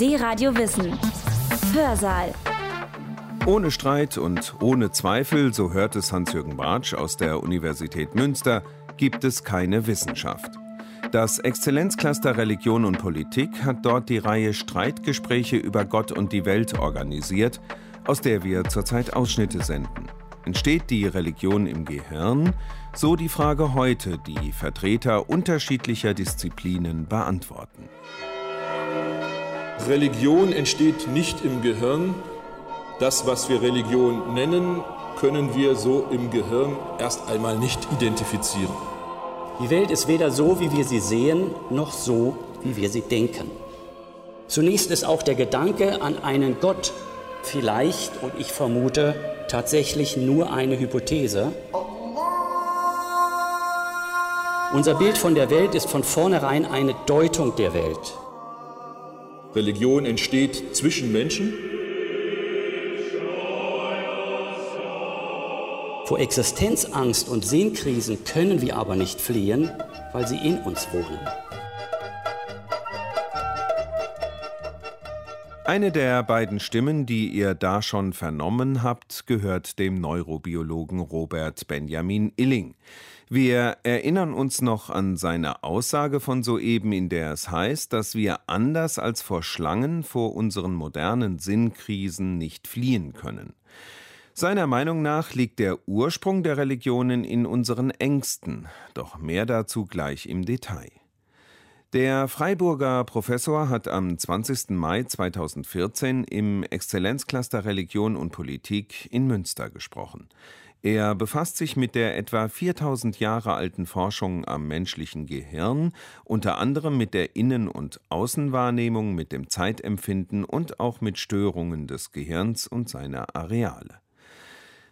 Die Radio Wissen. Hörsaal. Ohne Streit und ohne Zweifel, so hört es Hans-Jürgen Bartsch aus der Universität Münster, gibt es keine Wissenschaft. Das Exzellenzcluster Religion und Politik hat dort die Reihe Streitgespräche über Gott und die Welt organisiert, aus der wir zurzeit Ausschnitte senden. Entsteht die Religion im Gehirn? So die Frage heute, die Vertreter unterschiedlicher Disziplinen beantworten. Religion entsteht nicht im Gehirn. Das, was wir Religion nennen, können wir so im Gehirn erst einmal nicht identifizieren. Die Welt ist weder so, wie wir sie sehen, noch so, wie wir sie denken. Zunächst ist auch der Gedanke an einen Gott vielleicht, und ich vermute, tatsächlich nur eine Hypothese. Unser Bild von der Welt ist von vornherein eine Deutung der Welt. Religion entsteht zwischen Menschen. Vor Existenzangst und Sehnkrisen können wir aber nicht fliehen, weil sie in uns wohnen. Eine der beiden Stimmen, die ihr da schon vernommen habt, gehört dem Neurobiologen Robert Benjamin Illing. Wir erinnern uns noch an seine Aussage von soeben, in der es heißt, dass wir anders als vor Schlangen vor unseren modernen Sinnkrisen nicht fliehen können. Seiner Meinung nach liegt der Ursprung der Religionen in unseren Ängsten, doch mehr dazu gleich im Detail. Der Freiburger Professor hat am 20. Mai 2014 im Exzellenzcluster Religion und Politik in Münster gesprochen. Er befasst sich mit der etwa 4000 Jahre alten Forschung am menschlichen Gehirn, unter anderem mit der Innen- und Außenwahrnehmung, mit dem Zeitempfinden und auch mit Störungen des Gehirns und seiner Areale.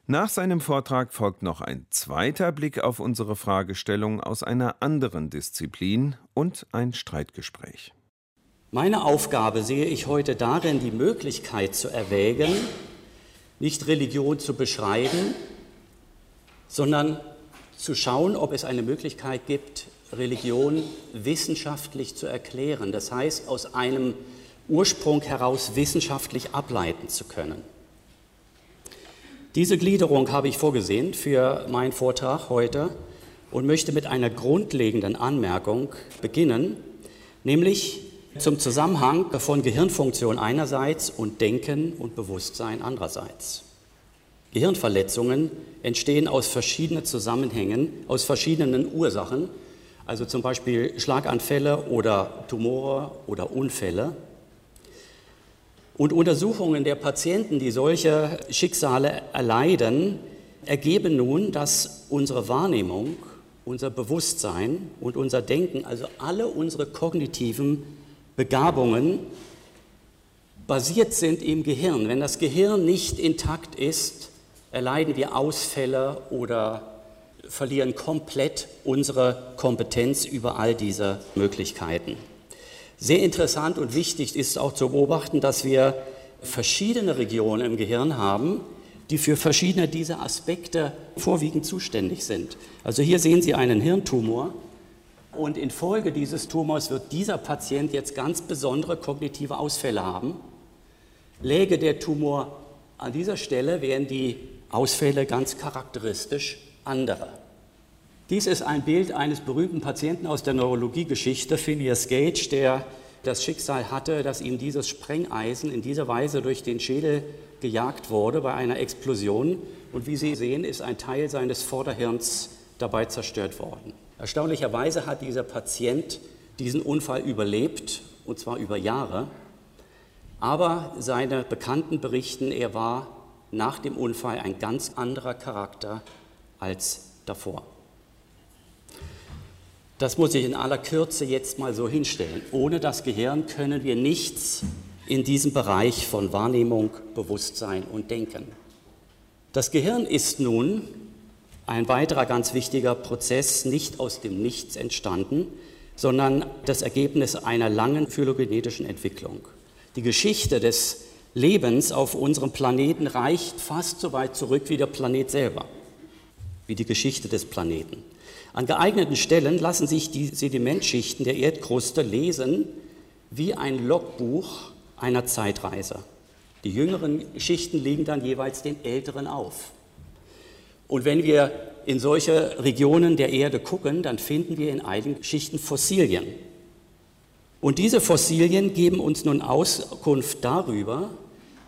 Nach seinem Vortrag folgt noch ein zweiter Blick auf unsere Fragestellung aus einer anderen Disziplin und ein Streitgespräch. Meine Aufgabe sehe ich heute darin, die Möglichkeit zu erwägen, nicht Religion zu beschreiben, sondern zu schauen, ob es eine Möglichkeit gibt, Religion wissenschaftlich zu erklären. Das heißt, aus einem Ursprung heraus wissenschaftlich ableiten zu können. Diese Gliederung habe ich vorgesehen für meinen Vortrag heute und möchte mit einer grundlegenden Anmerkung beginnen, nämlich zum Zusammenhang von Gehirnfunktion einerseits und Denken und Bewusstsein andererseits. Gehirnverletzungen entstehen aus verschiedenen Zusammenhängen, aus verschiedenen Ursachen, also zum Beispiel Schlaganfälle oder Tumore oder Unfälle. Und Untersuchungen der Patienten, die solche Schicksale erleiden, ergeben nun, dass unsere Wahrnehmung, unser Bewusstsein und unser Denken, also alle unsere kognitiven Begabungen, basiert sind im Gehirn. Wenn das Gehirn nicht intakt ist, erleiden wir Ausfälle oder verlieren komplett unsere Kompetenz über all diese Möglichkeiten. Sehr interessant und wichtig ist auch zu beobachten, dass wir verschiedene Regionen im Gehirn haben, die für verschiedene dieser Aspekte vorwiegend zuständig sind. Also hier sehen Sie einen Hirntumor und infolge dieses Tumors wird dieser Patient jetzt ganz besondere kognitive Ausfälle haben. Läge der Tumor an dieser Stelle, wären die Ausfälle ganz charakteristisch andere. Dies ist ein Bild eines berühmten Patienten aus der Neurologiegeschichte, Phineas Gage, der das Schicksal hatte, dass ihm dieses Sprengeisen in dieser Weise durch den Schädel gejagt wurde bei einer Explosion. Und wie Sie sehen, ist ein Teil seines Vorderhirns dabei zerstört worden. Erstaunlicherweise hat dieser Patient diesen Unfall überlebt, und zwar über Jahre. Aber seine Bekannten berichten, er war nach dem Unfall ein ganz anderer Charakter als davor. Das muss ich in aller Kürze jetzt mal so hinstellen. Ohne das Gehirn können wir nichts in diesem Bereich von Wahrnehmung, Bewusstsein und Denken. Das Gehirn ist nun ein weiterer ganz wichtiger Prozess, nicht aus dem Nichts entstanden, sondern das Ergebnis einer langen phylogenetischen Entwicklung. Die Geschichte des Lebens auf unserem Planeten reicht fast so weit zurück wie der Planet selber, wie die Geschichte des Planeten. An geeigneten Stellen lassen sich die Sedimentschichten der Erdkruste lesen wie ein Logbuch einer Zeitreise. Die jüngeren Schichten liegen dann jeweils den älteren auf. Und wenn wir in solche Regionen der Erde gucken, dann finden wir in einigen Schichten Fossilien. Und diese Fossilien geben uns nun Auskunft darüber,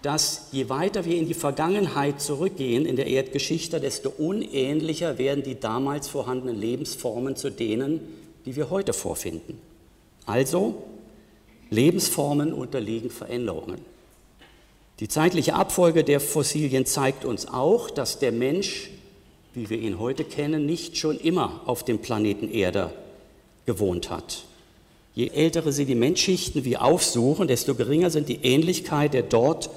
dass je weiter wir in die Vergangenheit zurückgehen in der Erdgeschichte, desto unähnlicher werden die damals vorhandenen Lebensformen zu denen, die wir heute vorfinden. Also, Lebensformen unterliegen Veränderungen. Die zeitliche Abfolge der Fossilien zeigt uns auch, dass der Mensch, wie wir ihn heute kennen, nicht schon immer auf dem Planeten Erde gewohnt hat. Je ältere Sedimentschichten wir aufsuchen, desto geringer sind die Ähnlichkeit der dort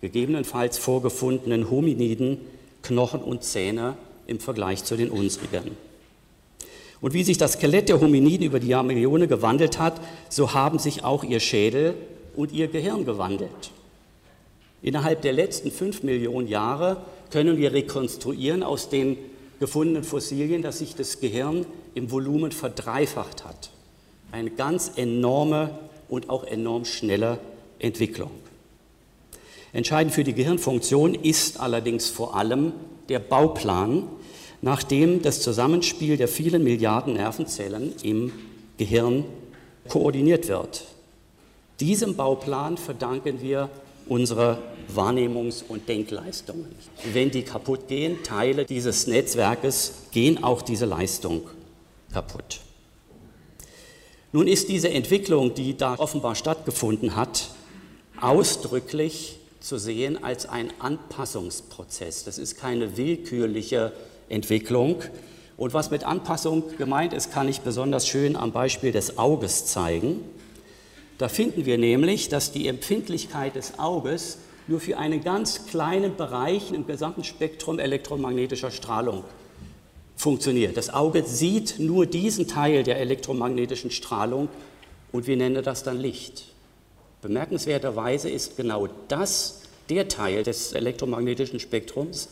gegebenenfalls vorgefundenen Hominiden, Knochen und Zähne im Vergleich zu den unsrigen. Und wie sich das Skelett der Hominiden über die Jahrmillionen gewandelt hat, so haben sich auch ihr Schädel und ihr Gehirn gewandelt. Innerhalb der letzten fünf Millionen Jahre können wir rekonstruieren aus den gefundenen Fossilien, dass sich das Gehirn im Volumen verdreifacht hat. Eine ganz enorme und auch enorm schnelle Entwicklung. Entscheidend für die Gehirnfunktion ist allerdings vor allem der Bauplan, nach dem das Zusammenspiel der vielen Milliarden Nervenzellen im Gehirn koordiniert wird. Diesem Bauplan verdanken wir unsere Wahrnehmungs- und Denkleistungen. Wenn die kaputt gehen, Teile dieses Netzwerkes, gehen auch diese Leistung kaputt. Nun ist diese Entwicklung, die da offenbar stattgefunden hat, ausdrücklich zu sehen als ein Anpassungsprozess. Das ist keine willkürliche Entwicklung. Und was mit Anpassung gemeint ist, kann ich besonders schön am Beispiel des Auges zeigen. Da finden wir nämlich, dass die Empfindlichkeit des Auges nur für einen ganz kleinen Bereich im gesamten Spektrum elektromagnetischer Strahlung funktioniert. Das Auge sieht nur diesen Teil der elektromagnetischen Strahlung und wir nennen das dann Licht. Bemerkenswerterweise ist genau das der Teil des elektromagnetischen Spektrums,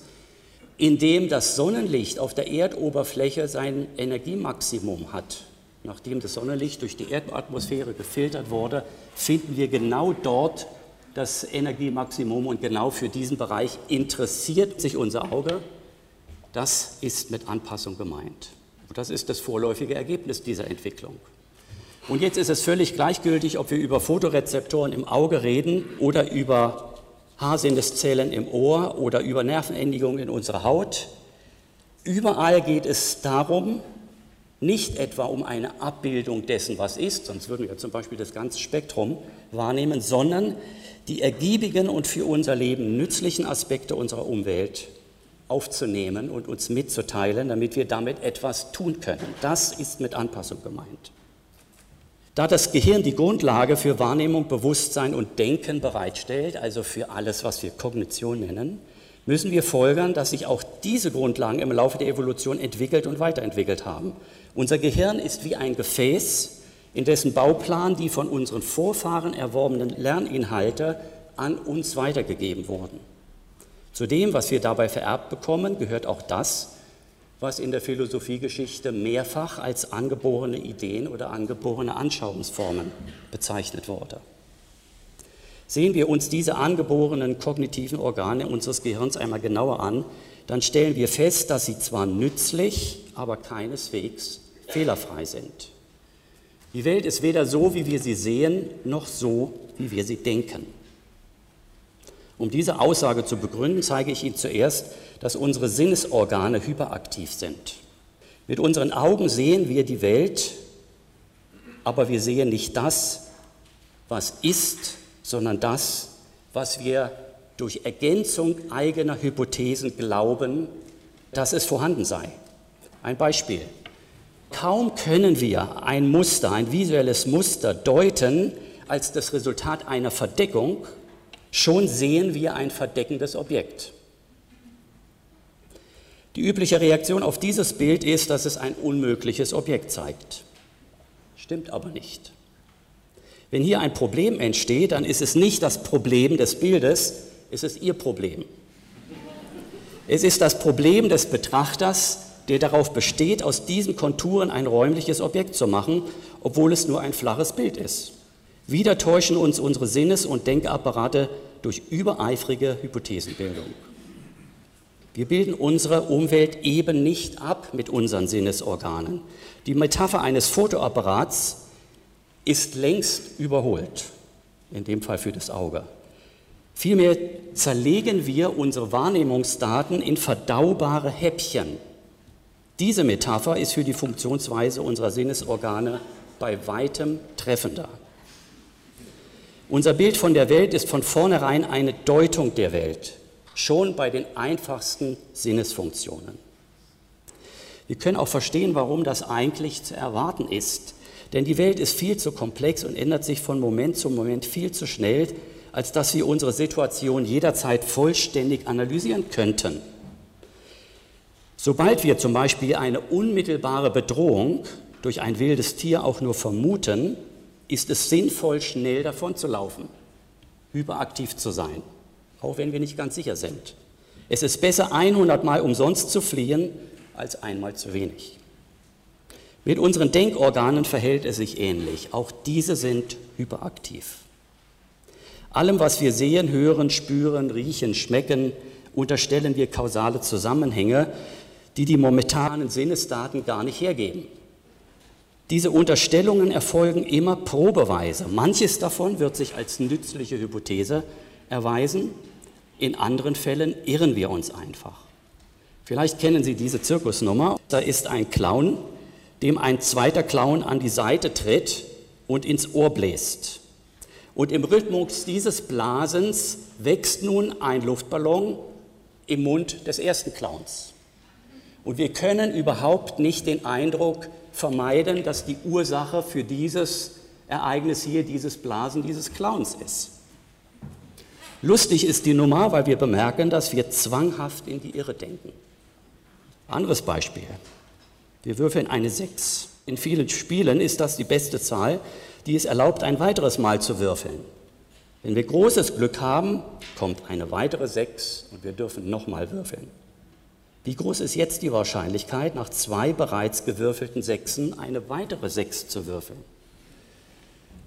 in dem das Sonnenlicht auf der Erdoberfläche sein Energiemaximum hat. Nachdem das Sonnenlicht durch die Erdatmosphäre gefiltert wurde, finden wir genau dort das Energiemaximum und genau für diesen Bereich interessiert sich unser Auge. Das ist mit Anpassung gemeint. Und das ist das vorläufige Ergebnis dieser Entwicklung. Und jetzt ist es völlig gleichgültig, ob wir über Fotorezeptoren im Auge reden oder über Haarsinneszellen im Ohr oder über Nervenendigungen in unserer Haut. Überall geht es darum, nicht etwa um eine Abbildung dessen, was ist, sonst würden wir zum Beispiel das ganze Spektrum wahrnehmen, sondern die ergiebigen und für unser Leben nützlichen Aspekte unserer Umwelt aufzunehmen und uns mitzuteilen, damit wir damit etwas tun können. Das ist mit Anpassung gemeint. Da das Gehirn die Grundlage für Wahrnehmung, Bewusstsein und Denken bereitstellt, also für alles, was wir Kognition nennen, müssen wir folgern, dass sich auch diese Grundlagen im Laufe der Evolution entwickelt und weiterentwickelt haben. Unser Gehirn ist wie ein Gefäß, in dessen Bauplan die von unseren Vorfahren erworbenen Lerninhalte an uns weitergegeben wurden. Zu dem, was wir dabei vererbt bekommen, gehört auch das, was in der Philosophiegeschichte mehrfach als angeborene Ideen oder angeborene Anschauungsformen bezeichnet wurde. Sehen wir uns diese angeborenen kognitiven Organe unseres Gehirns einmal genauer an, dann stellen wir fest, dass sie zwar nützlich, aber keineswegs fehlerfrei sind. Die Welt ist weder so, wie wir sie sehen, noch so, wie wir sie denken. Um diese Aussage zu begründen, zeige ich Ihnen zuerst, dass unsere Sinnesorgane hyperaktiv sind. Mit unseren Augen sehen wir die Welt, aber wir sehen nicht das, was ist, sondern das, was wir durch Ergänzung eigener Hypothesen glauben, dass es vorhanden sei. Ein Beispiel. Kaum können wir ein Muster, ein visuelles Muster deuten als das Resultat einer Verdeckung, Schon sehen wir ein verdeckendes Objekt. Die übliche Reaktion auf dieses Bild ist, dass es ein unmögliches Objekt zeigt. Stimmt aber nicht. Wenn hier ein Problem entsteht, dann ist es nicht das Problem des Bildes, es ist Ihr Problem. Es ist das Problem des Betrachters, der darauf besteht, aus diesen Konturen ein räumliches Objekt zu machen, obwohl es nur ein flaches Bild ist. Wieder täuschen uns unsere Sinnes- und Denkapparate durch übereifrige Hypothesenbildung. Wir bilden unsere Umwelt eben nicht ab mit unseren Sinnesorganen. Die Metapher eines Fotoapparats ist längst überholt, in dem Fall für das Auge. Vielmehr zerlegen wir unsere Wahrnehmungsdaten in verdaubare Häppchen. Diese Metapher ist für die Funktionsweise unserer Sinnesorgane bei weitem treffender. Unser Bild von der Welt ist von vornherein eine Deutung der Welt, schon bei den einfachsten Sinnesfunktionen. Wir können auch verstehen, warum das eigentlich zu erwarten ist. Denn die Welt ist viel zu komplex und ändert sich von Moment zu Moment viel zu schnell, als dass wir unsere Situation jederzeit vollständig analysieren könnten. Sobald wir zum Beispiel eine unmittelbare Bedrohung durch ein wildes Tier auch nur vermuten, ist es sinnvoll, schnell davon zu laufen, hyperaktiv zu sein, auch wenn wir nicht ganz sicher sind. Es ist besser, 100 Mal umsonst zu fliehen, als einmal zu wenig. Mit unseren Denkorganen verhält es sich ähnlich. Auch diese sind hyperaktiv. Allem, was wir sehen, hören, spüren, riechen, schmecken, unterstellen wir kausale Zusammenhänge, die die momentanen Sinnesdaten gar nicht hergeben. Diese Unterstellungen erfolgen immer probeweise. Manches davon wird sich als nützliche Hypothese erweisen, in anderen Fällen irren wir uns einfach. Vielleicht kennen Sie diese Zirkusnummer. Da ist ein Clown, dem ein zweiter Clown an die Seite tritt und ins Ohr bläst. Und im Rhythmus dieses Blasens wächst nun ein Luftballon im Mund des ersten Clowns. Und wir können überhaupt nicht den Eindruck vermeiden, dass die Ursache für dieses Ereignis hier, dieses Blasen dieses Clowns ist. Lustig ist die Nummer, weil wir bemerken, dass wir zwanghaft in die Irre denken. Anderes Beispiel. Wir würfeln eine 6. In vielen Spielen ist das die beste Zahl, die es erlaubt, ein weiteres Mal zu würfeln. Wenn wir großes Glück haben, kommt eine weitere 6 und wir dürfen nochmal würfeln. Wie groß ist jetzt die Wahrscheinlichkeit, nach zwei bereits gewürfelten Sechsen eine weitere Sechs zu würfeln?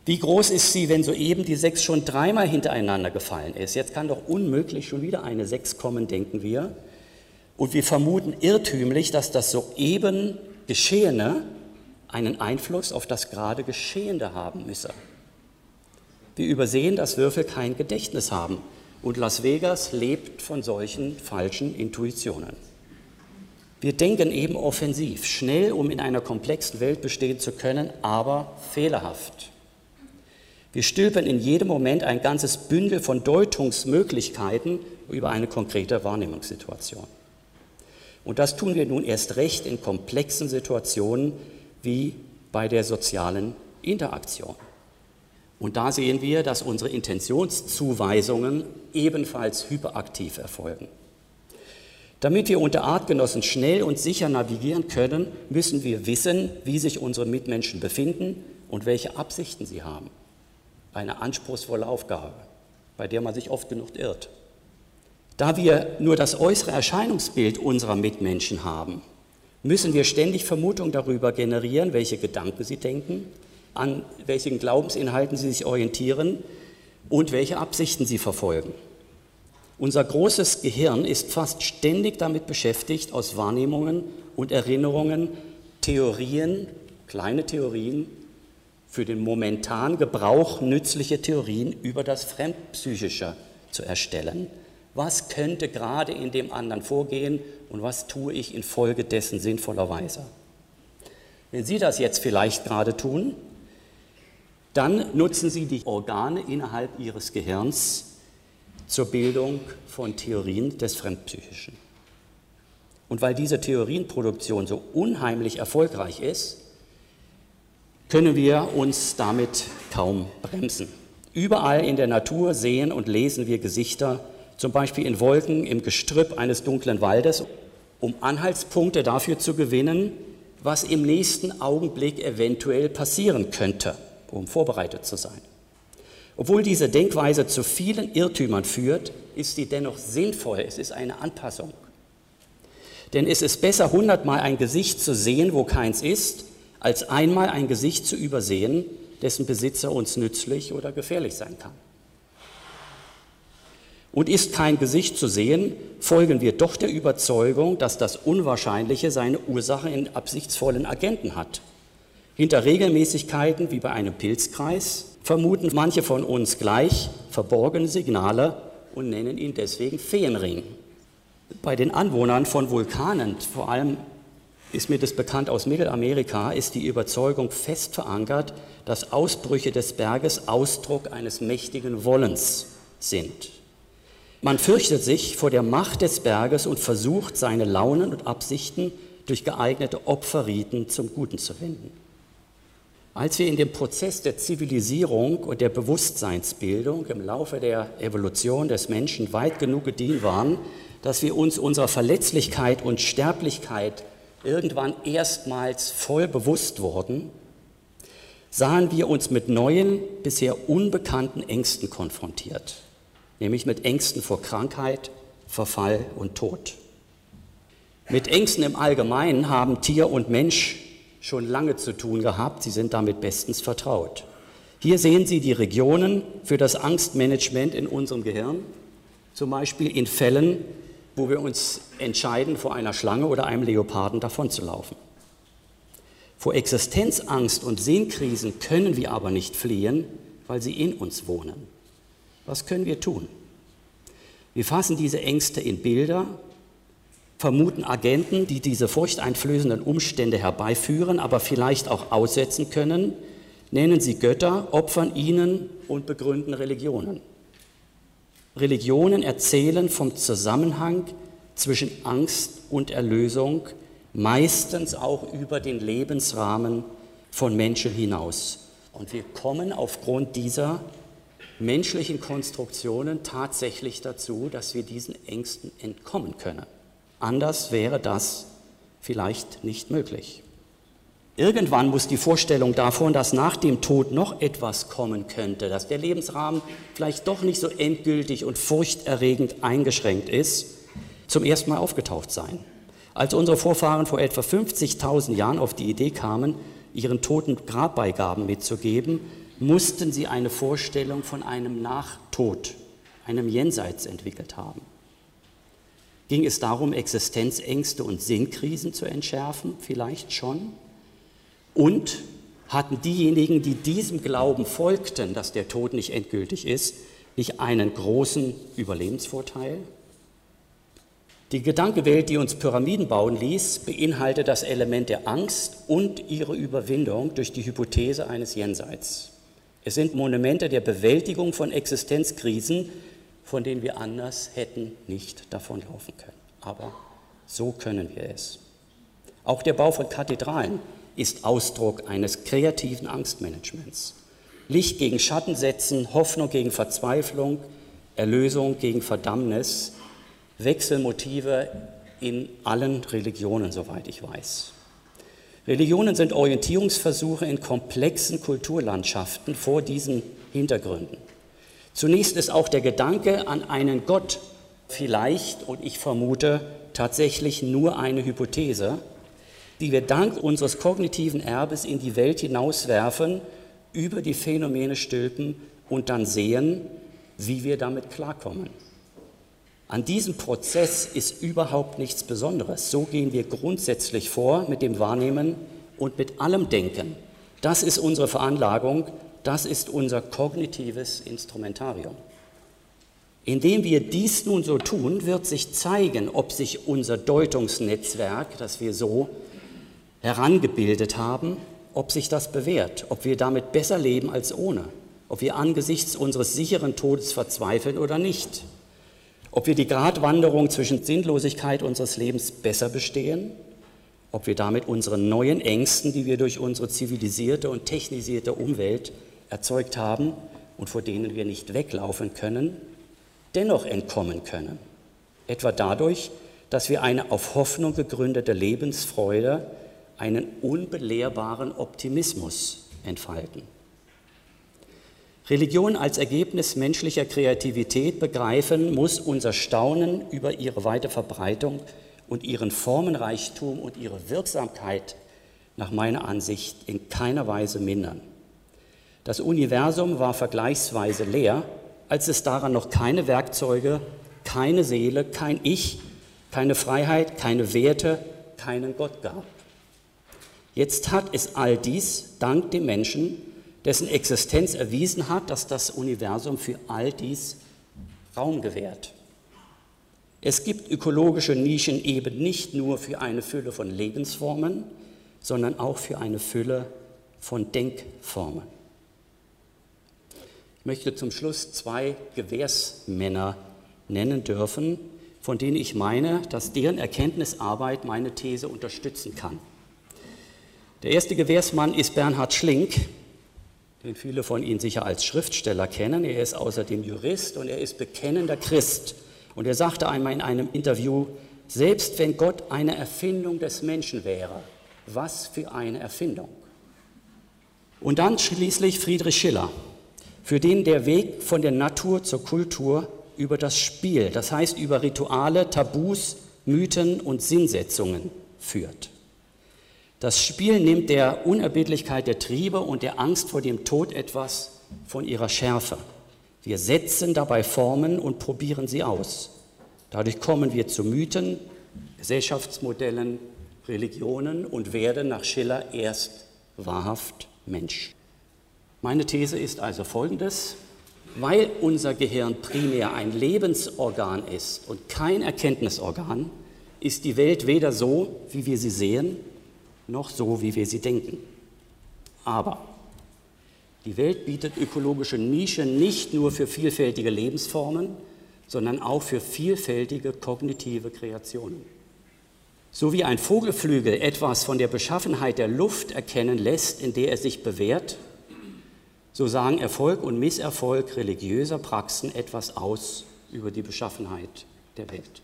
Wie groß ist sie, wenn soeben die Sechs schon dreimal hintereinander gefallen ist? Jetzt kann doch unmöglich schon wieder eine Sechs kommen, denken wir. Und wir vermuten irrtümlich, dass das soeben Geschehene einen Einfluss auf das gerade Geschehende haben müsse. Wir übersehen, dass Würfel kein Gedächtnis haben. Und Las Vegas lebt von solchen falschen Intuitionen. Wir denken eben offensiv, schnell, um in einer komplexen Welt bestehen zu können, aber fehlerhaft. Wir stülpen in jedem Moment ein ganzes Bündel von Deutungsmöglichkeiten über eine konkrete Wahrnehmungssituation. Und das tun wir nun erst recht in komplexen Situationen wie bei der sozialen Interaktion. Und da sehen wir, dass unsere Intentionszuweisungen ebenfalls hyperaktiv erfolgen. Damit wir unter Artgenossen schnell und sicher navigieren können, müssen wir wissen, wie sich unsere Mitmenschen befinden und welche Absichten sie haben. Eine anspruchsvolle Aufgabe, bei der man sich oft genug irrt. Da wir nur das äußere Erscheinungsbild unserer Mitmenschen haben, müssen wir ständig Vermutungen darüber generieren, welche Gedanken sie denken, an welchen Glaubensinhalten sie sich orientieren und welche Absichten sie verfolgen. Unser großes Gehirn ist fast ständig damit beschäftigt, aus Wahrnehmungen und Erinnerungen Theorien, kleine Theorien, für den momentanen Gebrauch nützliche Theorien über das Fremdpsychische zu erstellen was könnte gerade in dem anderen vorgehen und was tue ich infolgedessen sinnvollerweise. Wenn Sie das jetzt vielleicht gerade tun, dann nutzen Sie die Organe innerhalb Ihres Gehirns zur Bildung von Theorien des Fremdpsychischen. Und weil diese Theorienproduktion so unheimlich erfolgreich ist, können wir uns damit kaum bremsen. Überall in der Natur sehen und lesen wir Gesichter zum Beispiel in Wolken im Gestrüpp eines dunklen Waldes, um Anhaltspunkte dafür zu gewinnen, was im nächsten Augenblick eventuell passieren könnte, um vorbereitet zu sein. Obwohl diese Denkweise zu vielen Irrtümern führt, ist sie dennoch sinnvoll. Es ist eine Anpassung. Denn es ist besser, hundertmal ein Gesicht zu sehen, wo keins ist, als einmal ein Gesicht zu übersehen, dessen Besitzer uns nützlich oder gefährlich sein kann. Und ist kein Gesicht zu sehen, folgen wir doch der Überzeugung, dass das Unwahrscheinliche seine Ursache in absichtsvollen Agenten hat. Hinter Regelmäßigkeiten wie bei einem Pilzkreis vermuten manche von uns gleich verborgene Signale und nennen ihn deswegen Feenring. Bei den Anwohnern von Vulkanen, vor allem ist mir das bekannt aus Mittelamerika, ist die Überzeugung fest verankert, dass Ausbrüche des Berges Ausdruck eines mächtigen Wollens sind. Man fürchtet sich vor der Macht des Berges und versucht, seine Launen und Absichten durch geeignete Opferriten zum Guten zu wenden. Als wir in dem Prozess der Zivilisierung und der Bewusstseinsbildung im Laufe der Evolution des Menschen weit genug gedient waren, dass wir uns unserer Verletzlichkeit und Sterblichkeit irgendwann erstmals voll bewusst wurden, sahen wir uns mit neuen, bisher unbekannten Ängsten konfrontiert, nämlich mit Ängsten vor Krankheit, Verfall und Tod. Mit Ängsten im Allgemeinen haben Tier und Mensch schon lange zu tun gehabt. Sie sind damit bestens vertraut. Hier sehen Sie die Regionen für das Angstmanagement in unserem Gehirn, zum Beispiel in Fällen, wo wir uns entscheiden, vor einer Schlange oder einem Leoparden davonzulaufen. Vor Existenzangst und Sehnkrisen können wir aber nicht fliehen, weil sie in uns wohnen. Was können wir tun? Wir fassen diese Ängste in Bilder vermuten Agenten, die diese furchteinflößenden Umstände herbeiführen, aber vielleicht auch aussetzen können, nennen sie Götter, opfern ihnen und begründen Religionen. Religionen erzählen vom Zusammenhang zwischen Angst und Erlösung, meistens auch über den Lebensrahmen von Menschen hinaus. Und wir kommen aufgrund dieser menschlichen Konstruktionen tatsächlich dazu, dass wir diesen Ängsten entkommen können. Anders wäre das vielleicht nicht möglich. Irgendwann muss die Vorstellung davon, dass nach dem Tod noch etwas kommen könnte, dass der Lebensrahmen vielleicht doch nicht so endgültig und furchterregend eingeschränkt ist, zum ersten Mal aufgetaucht sein. Als unsere Vorfahren vor etwa 50.000 Jahren auf die Idee kamen, ihren Toten Grabbeigaben mitzugeben, mussten sie eine Vorstellung von einem Nachtod, einem Jenseits entwickelt haben. Ging es darum, Existenzängste und Sinnkrisen zu entschärfen? Vielleicht schon. Und hatten diejenigen, die diesem Glauben folgten, dass der Tod nicht endgültig ist, nicht einen großen Überlebensvorteil? Die Gedankewelt, die uns Pyramiden bauen ließ, beinhaltet das Element der Angst und ihre Überwindung durch die Hypothese eines Jenseits. Es sind Monumente der Bewältigung von Existenzkrisen, von denen wir anders hätten nicht davonlaufen können. Aber so können wir es. Auch der Bau von Kathedralen ist Ausdruck eines kreativen Angstmanagements. Licht gegen Schatten setzen, Hoffnung gegen Verzweiflung, Erlösung gegen Verdammnis, Wechselmotive in allen Religionen, soweit ich weiß. Religionen sind Orientierungsversuche in komplexen Kulturlandschaften vor diesen Hintergründen. Zunächst ist auch der Gedanke an einen Gott vielleicht, und ich vermute tatsächlich nur eine Hypothese, die wir dank unseres kognitiven Erbes in die Welt hinauswerfen, über die Phänomene stülpen und dann sehen, wie wir damit klarkommen. An diesem Prozess ist überhaupt nichts Besonderes. So gehen wir grundsätzlich vor mit dem Wahrnehmen und mit allem Denken. Das ist unsere Veranlagung, das ist unser kognitives Instrumentarium. Indem wir dies nun so tun, wird sich zeigen, ob sich unser Deutungsnetzwerk, das wir so herangebildet haben, ob sich das bewährt, ob wir damit besser leben als ohne, ob wir angesichts unseres sicheren Todes verzweifeln oder nicht, ob wir die Gratwanderung zwischen Sinnlosigkeit unseres Lebens besser bestehen, ob wir damit unseren neuen Ängsten, die wir durch unsere zivilisierte und technisierte Umwelt erzeugt haben und vor denen wir nicht weglaufen können, dennoch entkommen können. Etwa dadurch, dass wir eine auf Hoffnung gegründete Lebensfreude, einen unbelehrbaren Optimismus entfalten. Religion als Ergebnis menschlicher Kreativität begreifen muss unser Staunen über ihre weite Verbreitung und ihren Formenreichtum und ihre Wirksamkeit nach meiner Ansicht in keiner Weise mindern. Das Universum war vergleichsweise leer, als es daran noch keine Werkzeuge, keine Seele, kein Ich, keine Freiheit, keine Werte, keinen Gott gab. Jetzt hat es all dies dank dem Menschen, dessen Existenz erwiesen hat, dass das Universum für all dies Raum gewährt. Es gibt ökologische Nischen eben nicht nur für eine Fülle von Lebensformen, sondern auch für eine Fülle von Denkformen. Möchte zum Schluss zwei Gewährsmänner nennen dürfen, von denen ich meine, dass deren Erkenntnisarbeit meine These unterstützen kann. Der erste Gewährsmann ist Bernhard Schlink, den viele von Ihnen sicher als Schriftsteller kennen. Er ist außerdem Jurist und er ist bekennender Christ. Und er sagte einmal in einem Interview, selbst wenn Gott eine Erfindung des Menschen wäre, was für eine Erfindung. Und dann schließlich Friedrich Schiller, für den der Weg von der Natur zur Kultur über das Spiel, das heißt über Rituale, Tabus, Mythen und Sinnsetzungen führt. Das Spiel nimmt der Unerbittlichkeit der Triebe und der Angst vor dem Tod etwas von ihrer Schärfe. Wir setzen dabei Formen und probieren sie aus. Dadurch kommen wir zu Mythen, Gesellschaftsmodellen, Religionen und werden nach Schiller erst wahrhaft Mensch. Meine These ist also folgendes. Weil unser Gehirn primär ein Lebensorgan ist und kein Erkenntnisorgan, ist die Welt weder so, wie wir sie sehen, noch so, wie wir sie denken. Aber die Welt bietet ökologische Nischen nicht nur für vielfältige Lebensformen, sondern auch für vielfältige kognitive Kreationen. So wie ein Vogelflügel etwas von der Beschaffenheit der Luft erkennen lässt, in der er sich bewährt, so sagen Erfolg und Misserfolg religiöser Praxen etwas aus über die Beschaffenheit der Welt.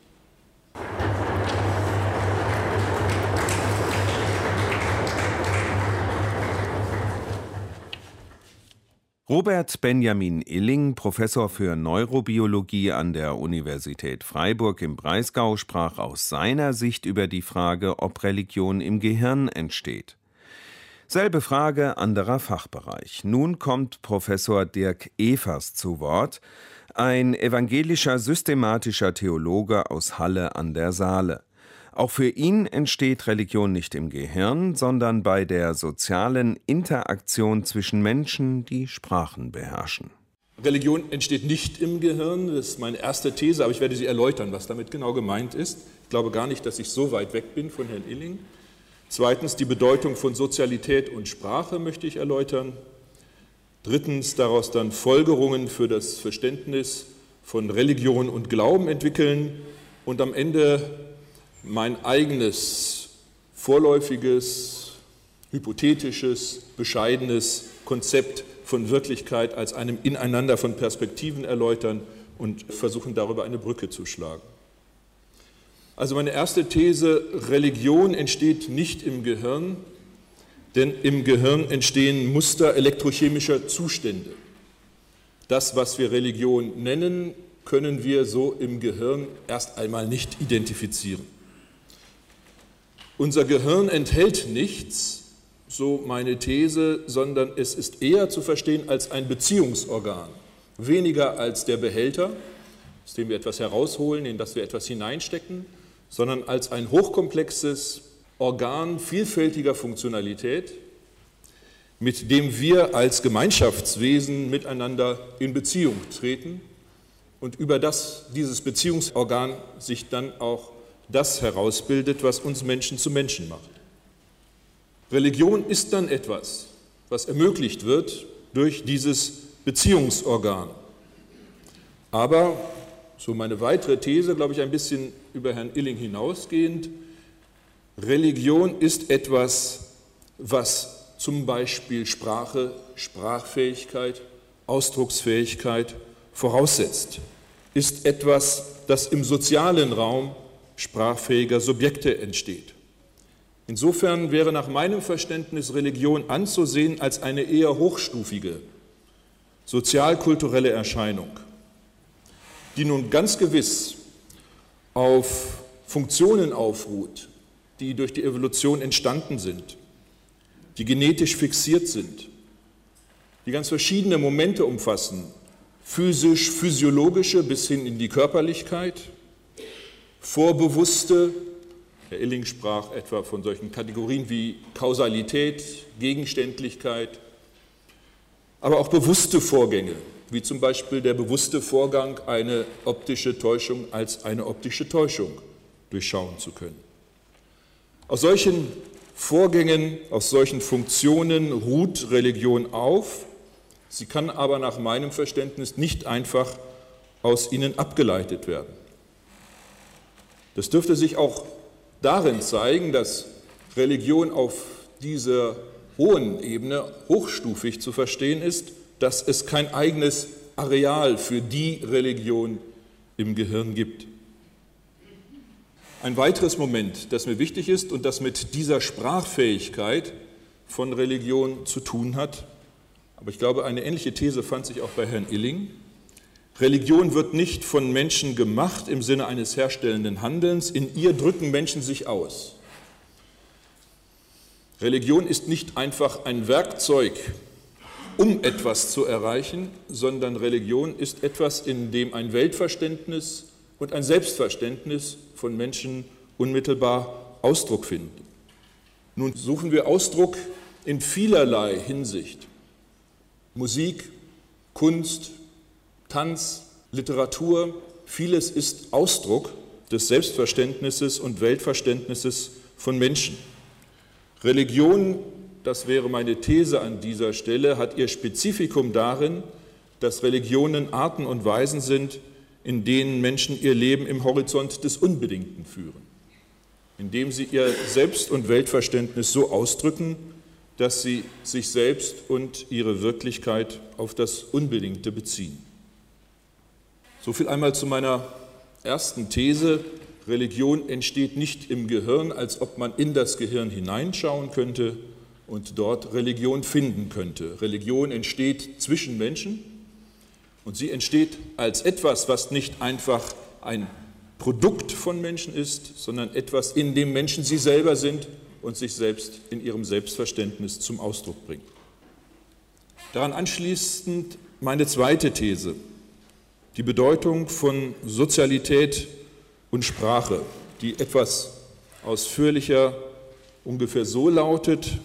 Robert Benjamin Illing, Professor für Neurobiologie an der Universität Freiburg im Breisgau, sprach aus seiner Sicht über die Frage, ob Religion im Gehirn entsteht. Selbe Frage, anderer Fachbereich. Nun kommt Professor Dirk Evers zu Wort, ein evangelischer systematischer Theologe aus Halle an der Saale. Auch für ihn entsteht Religion nicht im Gehirn, sondern bei der sozialen Interaktion zwischen Menschen, die Sprachen beherrschen. Religion entsteht nicht im Gehirn, das ist meine erste These, aber ich werde sie erläutern, was damit genau gemeint ist. Ich glaube gar nicht, dass ich so weit weg bin von Herrn Illing. Zweitens die Bedeutung von Sozialität und Sprache möchte ich erläutern. Drittens daraus dann Folgerungen für das Verständnis von Religion und Glauben entwickeln und am Ende mein eigenes vorläufiges, hypothetisches, bescheidenes Konzept von Wirklichkeit als einem Ineinander von Perspektiven erläutern und versuchen darüber eine Brücke zu schlagen. Also meine erste These, Religion entsteht nicht im Gehirn, denn im Gehirn entstehen Muster elektrochemischer Zustände. Das, was wir Religion nennen, können wir so im Gehirn erst einmal nicht identifizieren. Unser Gehirn enthält nichts, so meine These, sondern es ist eher zu verstehen als ein Beziehungsorgan, weniger als der Behälter, aus dem wir etwas herausholen, in das wir etwas hineinstecken, sondern als ein hochkomplexes Organ vielfältiger Funktionalität, mit dem wir als Gemeinschaftswesen miteinander in Beziehung treten und über das dieses Beziehungsorgan sich dann auch das herausbildet, was uns Menschen zu Menschen macht. Religion ist dann etwas, was ermöglicht wird durch dieses Beziehungsorgan. Aber, so meine weitere These, glaube ich, ein bisschen über Herrn Illing hinausgehend, Religion ist etwas, was zum Beispiel Sprache, Sprachfähigkeit, Ausdrucksfähigkeit voraussetzt, ist etwas, das im sozialen Raum sprachfähiger Subjekte entsteht. Insofern wäre nach meinem Verständnis Religion anzusehen als eine eher hochstufige sozialkulturelle Erscheinung, die nun ganz gewiss auf Funktionen aufruht, die durch die Evolution entstanden sind, die genetisch fixiert sind, die ganz verschiedene Momente umfassen, physisch, physiologische bis hin in die Körperlichkeit, vorbewusste, Herr Illing sprach etwa von solchen Kategorien wie Kausalität, Gegenständlichkeit, aber auch bewusste Vorgänge, wie zum Beispiel der bewusste Vorgang, eine optische Täuschung als eine optische Täuschung durchschauen zu können. Aus solchen Vorgängen, aus solchen Funktionen ruht Religion auf. Sie kann aber nach meinem Verständnis nicht einfach aus ihnen abgeleitet werden. Das dürfte sich auch darin zeigen, dass Religion auf dieser hohen Ebene hochstufig zu verstehen ist, dass es kein eigenes Areal für die Religion im Gehirn gibt. Ein weiteres Moment, das mir wichtig ist und das mit dieser Sprachfähigkeit von Religion zu tun hat, aber ich glaube, eine ähnliche These fand sich auch bei Herrn Illing. Religion wird nicht von Menschen gemacht im Sinne eines herstellenden Handelns, in ihr drücken Menschen sich aus. Religion ist nicht einfach ein Werkzeug, um etwas zu erreichen, sondern Religion ist etwas, in dem ein Weltverständnis und ein Selbstverständnis von Menschen unmittelbar Ausdruck finden. Nun suchen wir Ausdruck in vielerlei Hinsicht. Musik, Kunst, Tanz, Literatur, vieles ist Ausdruck des Selbstverständnisses und Weltverständnisses von Menschen. Religion, das wäre meine These an dieser Stelle, hat ihr Spezifikum darin, dass Religionen Arten und Weisen sind, in denen Menschen ihr Leben im Horizont des Unbedingten führen, indem sie ihr Selbst- und Weltverständnis so ausdrücken, dass sie sich selbst und ihre Wirklichkeit auf das Unbedingte beziehen. So viel einmal zu meiner ersten These. Religion entsteht nicht im Gehirn, als ob man in das Gehirn hineinschauen könnte und dort Religion finden könnte. Religion entsteht zwischen Menschen und sie entsteht als etwas, was nicht einfach ein Produkt von Menschen ist, sondern etwas, in dem Menschen sie selber sind und sich selbst in ihrem Selbstverständnis zum Ausdruck bringen. Daran anschließend meine zweite These, die Bedeutung von Sozialität und Sprache, die etwas ausführlicher ungefähr so lautet,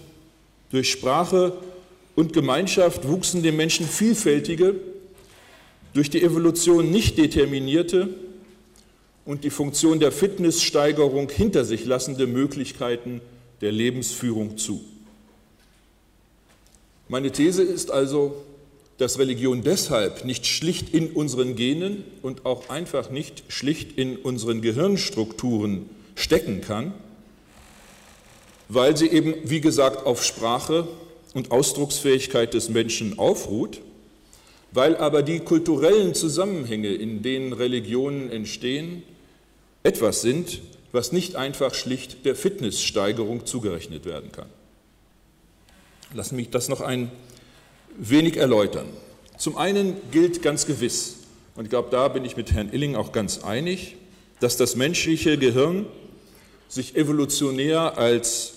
durch Sprache und Gemeinschaft wuchsen dem Menschen vielfältige, durch die Evolution nicht determinierte und die Funktion der Fitnesssteigerung hinter sich lassende Möglichkeiten der Lebensführung zu. Meine These ist also, dass Religion deshalb nicht schlicht in unseren Genen und auch einfach nicht schlicht in unseren Gehirnstrukturen stecken kann, weil sie eben, wie gesagt, auf Sprache und Ausdrucksfähigkeit des Menschen aufruht, weil aber die kulturellen Zusammenhänge, in denen Religionen entstehen, etwas sind, was nicht einfach schlicht der Fitnesssteigerung zugerechnet werden kann. Lassen mich das noch ein wenig erläutern. Zum einen gilt ganz gewiss, und ich glaube, da bin ich mit Herrn Illing auch ganz einig, dass das menschliche Gehirn sich evolutionär als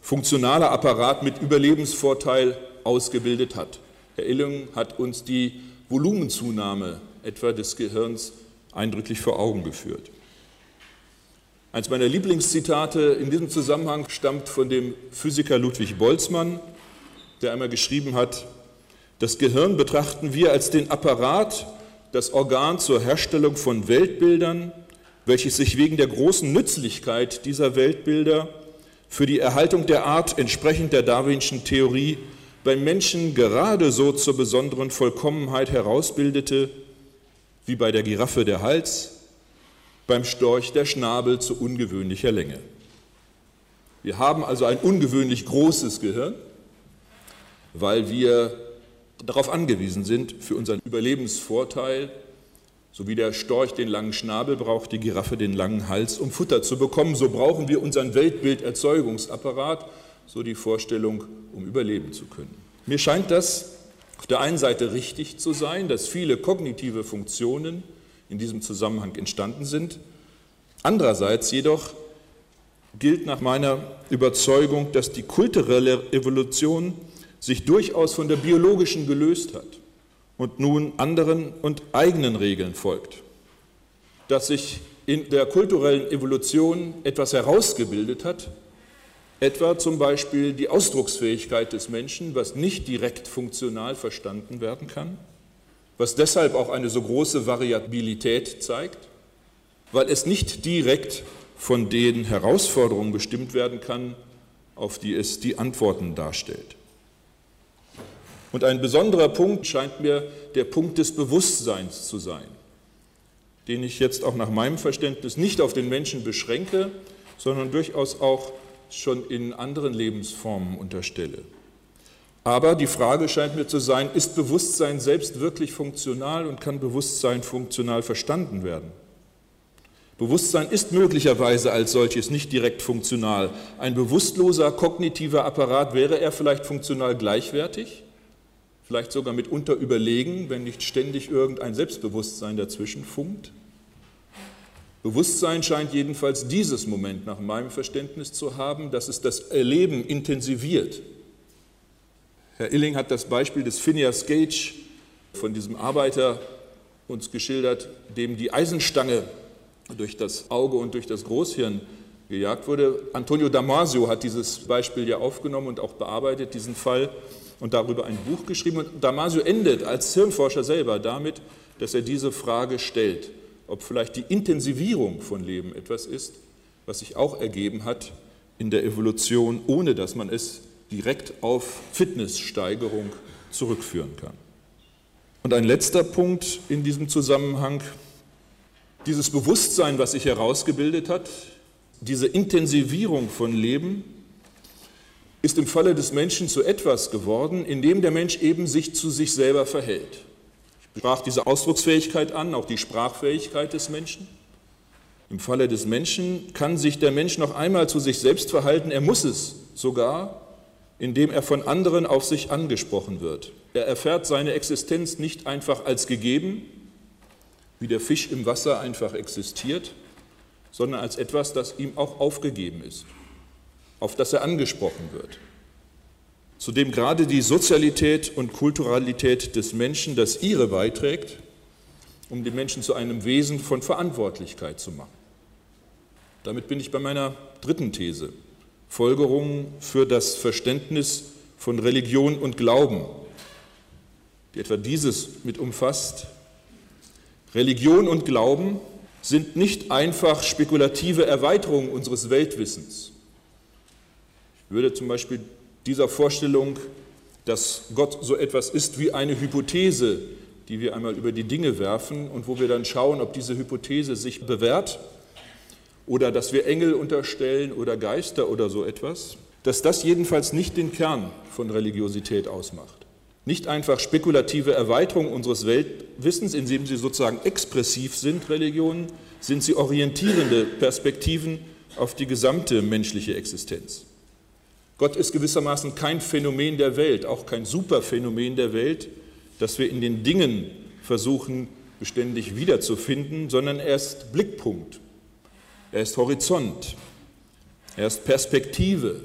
funktionaler Apparat mit Überlebensvorteil ausgebildet hat. Herr Illing hat uns die Volumenzunahme etwa des Gehirns eindrücklich vor Augen geführt. Eins meiner Lieblingszitate in diesem Zusammenhang stammt von dem Physiker Ludwig Boltzmann, der einmal geschrieben hat, das Gehirn betrachten wir als den Apparat, das Organ zur Herstellung von Weltbildern, welches sich wegen der großen Nützlichkeit dieser Weltbilder für die Erhaltung der Art entsprechend der darwinschen Theorie beim Menschen gerade so zur besonderen Vollkommenheit herausbildete, wie bei der Giraffe der Hals, beim Storch der Schnabel zu ungewöhnlicher Länge. Wir haben also ein ungewöhnlich großes Gehirn, weil wir darauf angewiesen sind, für unseren Überlebensvorteil, so wie der Storch den langen Schnabel braucht, die Giraffe den langen Hals, um Futter zu bekommen, so brauchen wir unseren Weltbilderzeugungsapparat, so die Vorstellung, um überleben zu können. Mir scheint das auf der einen Seite richtig zu sein, dass viele kognitive Funktionen in diesem Zusammenhang entstanden sind. Andererseits jedoch gilt nach meiner Überzeugung, dass die kulturelle Evolution sich durchaus von der biologischen gelöst hat und nun anderen und eigenen Regeln folgt, dass sich in der kulturellen Evolution etwas herausgebildet hat, etwa zum Beispiel die Ausdrucksfähigkeit des Menschen, was nicht direkt funktional verstanden werden kann, was deshalb auch eine so große Variabilität zeigt, weil es nicht direkt von den Herausforderungen bestimmt werden kann, auf die es die Antworten darstellt. Und ein besonderer Punkt scheint mir der Punkt des Bewusstseins zu sein, den ich jetzt auch nach meinem Verständnis nicht auf den Menschen beschränke, sondern durchaus auch schon in anderen Lebensformen unterstelle. Aber die Frage scheint mir zu sein, ist Bewusstsein selbst wirklich funktional und kann Bewusstsein funktional verstanden werden? Bewusstsein ist möglicherweise als solches nicht direkt funktional. Ein bewusstloser kognitiver Apparat wäre er vielleicht funktional gleichwertig? Vielleicht sogar mitunter überlegen, wenn nicht ständig irgendein Selbstbewusstsein dazwischen funkt. Bewusstsein scheint jedenfalls dieses Moment nach meinem Verständnis zu haben, dass es das Erleben intensiviert. Herr Illing hat das Beispiel des Phineas Gage von diesem Arbeiter uns geschildert, dem die Eisenstange durch das Auge und durch das Großhirn gejagt wurde. Antonio Damasio hat dieses Beispiel ja aufgenommen und auch bearbeitet, diesen Fall und darüber ein Buch geschrieben. Und Damasio endet als Hirnforscher selber damit, dass er diese Frage stellt, ob vielleicht die Intensivierung von Leben etwas ist, was sich auch ergeben hat in der Evolution, ohne dass man es direkt auf Fitnesssteigerung zurückführen kann. Und ein letzter Punkt in diesem Zusammenhang, dieses Bewusstsein, was sich herausgebildet hat, diese Intensivierung von Leben, ist im Falle des Menschen zu etwas geworden, in dem der Mensch eben sich zu sich selber verhält. Ich sprach diese Ausdrucksfähigkeit an, auch die Sprachfähigkeit des Menschen. Im Falle des Menschen kann sich der Mensch noch einmal zu sich selbst verhalten, er muss es sogar, indem er von anderen auf sich angesprochen wird. Er erfährt seine Existenz nicht einfach als gegeben, wie der Fisch im Wasser einfach existiert, sondern als etwas, das ihm auch aufgegeben ist auf das er angesprochen wird, zu dem gerade die Sozialität und Kulturalität des Menschen das ihre beiträgt, um den Menschen zu einem Wesen von Verantwortlichkeit zu machen. Damit bin ich bei meiner dritten These, Folgerungen für das Verständnis von Religion und Glauben, die etwa dieses mit umfasst. Religion und Glauben sind nicht einfach spekulative Erweiterungen unseres Weltwissens, würde zum Beispiel dieser Vorstellung, dass Gott so etwas ist wie eine Hypothese, die wir einmal über die Dinge werfen und wo wir dann schauen, ob diese Hypothese sich bewährt oder dass wir Engel unterstellen oder Geister oder so etwas, dass das jedenfalls nicht den Kern von Religiosität ausmacht. Nicht einfach spekulative Erweiterung unseres Weltwissens, indem sie sozusagen expressiv sind, Religionen, sind sie orientierende Perspektiven auf die gesamte menschliche Existenz. Gott ist gewissermaßen kein Phänomen der Welt, auch kein Superphänomen der Welt, das wir in den Dingen versuchen beständig wiederzufinden, sondern er ist Blickpunkt, er ist Horizont, er ist Perspektive,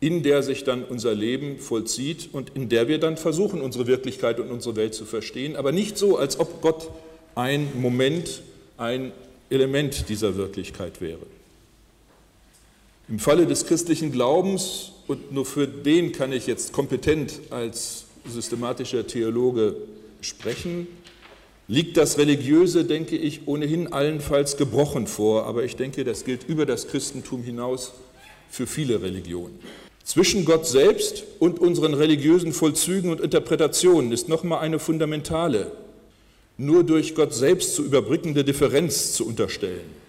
in der sich dann unser Leben vollzieht und in der wir dann versuchen, unsere Wirklichkeit und unsere Welt zu verstehen, aber nicht so, als ob Gott ein Moment, ein Element dieser Wirklichkeit wäre. Im Falle des christlichen Glaubens, und nur für den kann ich jetzt kompetent als systematischer Theologe sprechen, liegt das Religiöse, denke ich, ohnehin allenfalls gebrochen vor, aber ich denke, das gilt über das Christentum hinaus für viele Religionen. Zwischen Gott selbst und unseren religiösen Vollzügen und Interpretationen ist nochmal eine fundamentale, nur durch Gott selbst zu überbrückende Differenz zu unterstellen.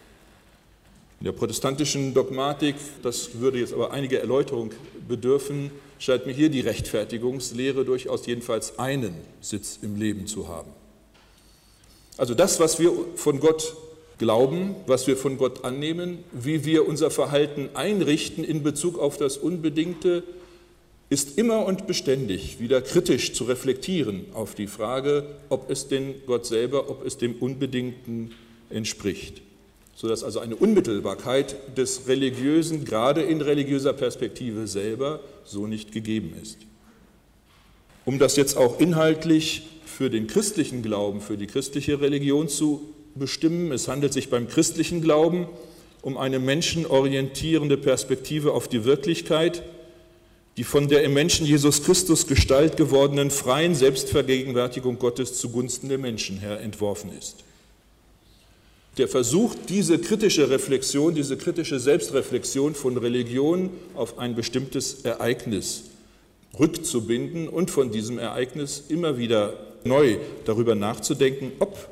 In der protestantischen Dogmatik, das würde jetzt aber einige Erläuterung bedürfen, scheint mir hier die Rechtfertigungslehre durchaus jedenfalls einen Sitz im Leben zu haben. Also das, was wir von Gott glauben, was wir von Gott annehmen, wie wir unser Verhalten einrichten in Bezug auf das Unbedingte, ist immer und beständig wieder kritisch zu reflektieren auf die Frage, ob es denn Gott selber, ob es dem Unbedingten entspricht sodass also eine Unmittelbarkeit des Religiösen gerade in religiöser Perspektive selber so nicht gegeben ist. Um das jetzt auch inhaltlich für den christlichen Glauben, für die christliche Religion zu bestimmen, es handelt sich beim christlichen Glauben um eine menschenorientierende Perspektive auf die Wirklichkeit, die von der im Menschen Jesus Christus Gestalt gewordenen freien Selbstvergegenwärtigung Gottes zugunsten der Menschen her entworfen ist. Der Versuch, diese kritische Reflexion, diese kritische Selbstreflexion von Religion auf ein bestimmtes Ereignis rückzubinden und von diesem Ereignis immer wieder neu darüber nachzudenken, ob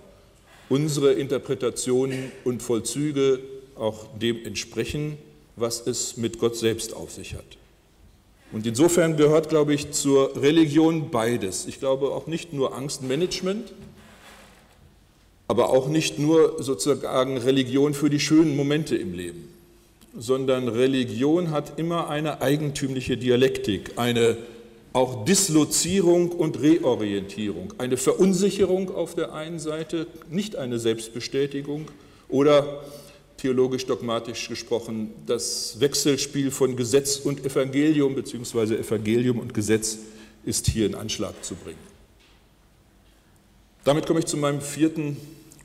unsere Interpretationen und Vollzüge auch dem entsprechen, was es mit Gott selbst auf sich hat. Und insofern gehört, glaube ich, zur Religion beides. Ich glaube auch nicht nur Angstmanagement, aber auch nicht nur sozusagen Religion für die schönen Momente im Leben, sondern Religion hat immer eine eigentümliche Dialektik, eine auch Dislozierung und Reorientierung, eine Verunsicherung auf der einen Seite, nicht eine Selbstbestätigung oder theologisch dogmatisch gesprochen das Wechselspiel von Gesetz und Evangelium beziehungsweise Evangelium und Gesetz ist hier in Anschlag zu bringen. Damit komme ich zu meinem vierten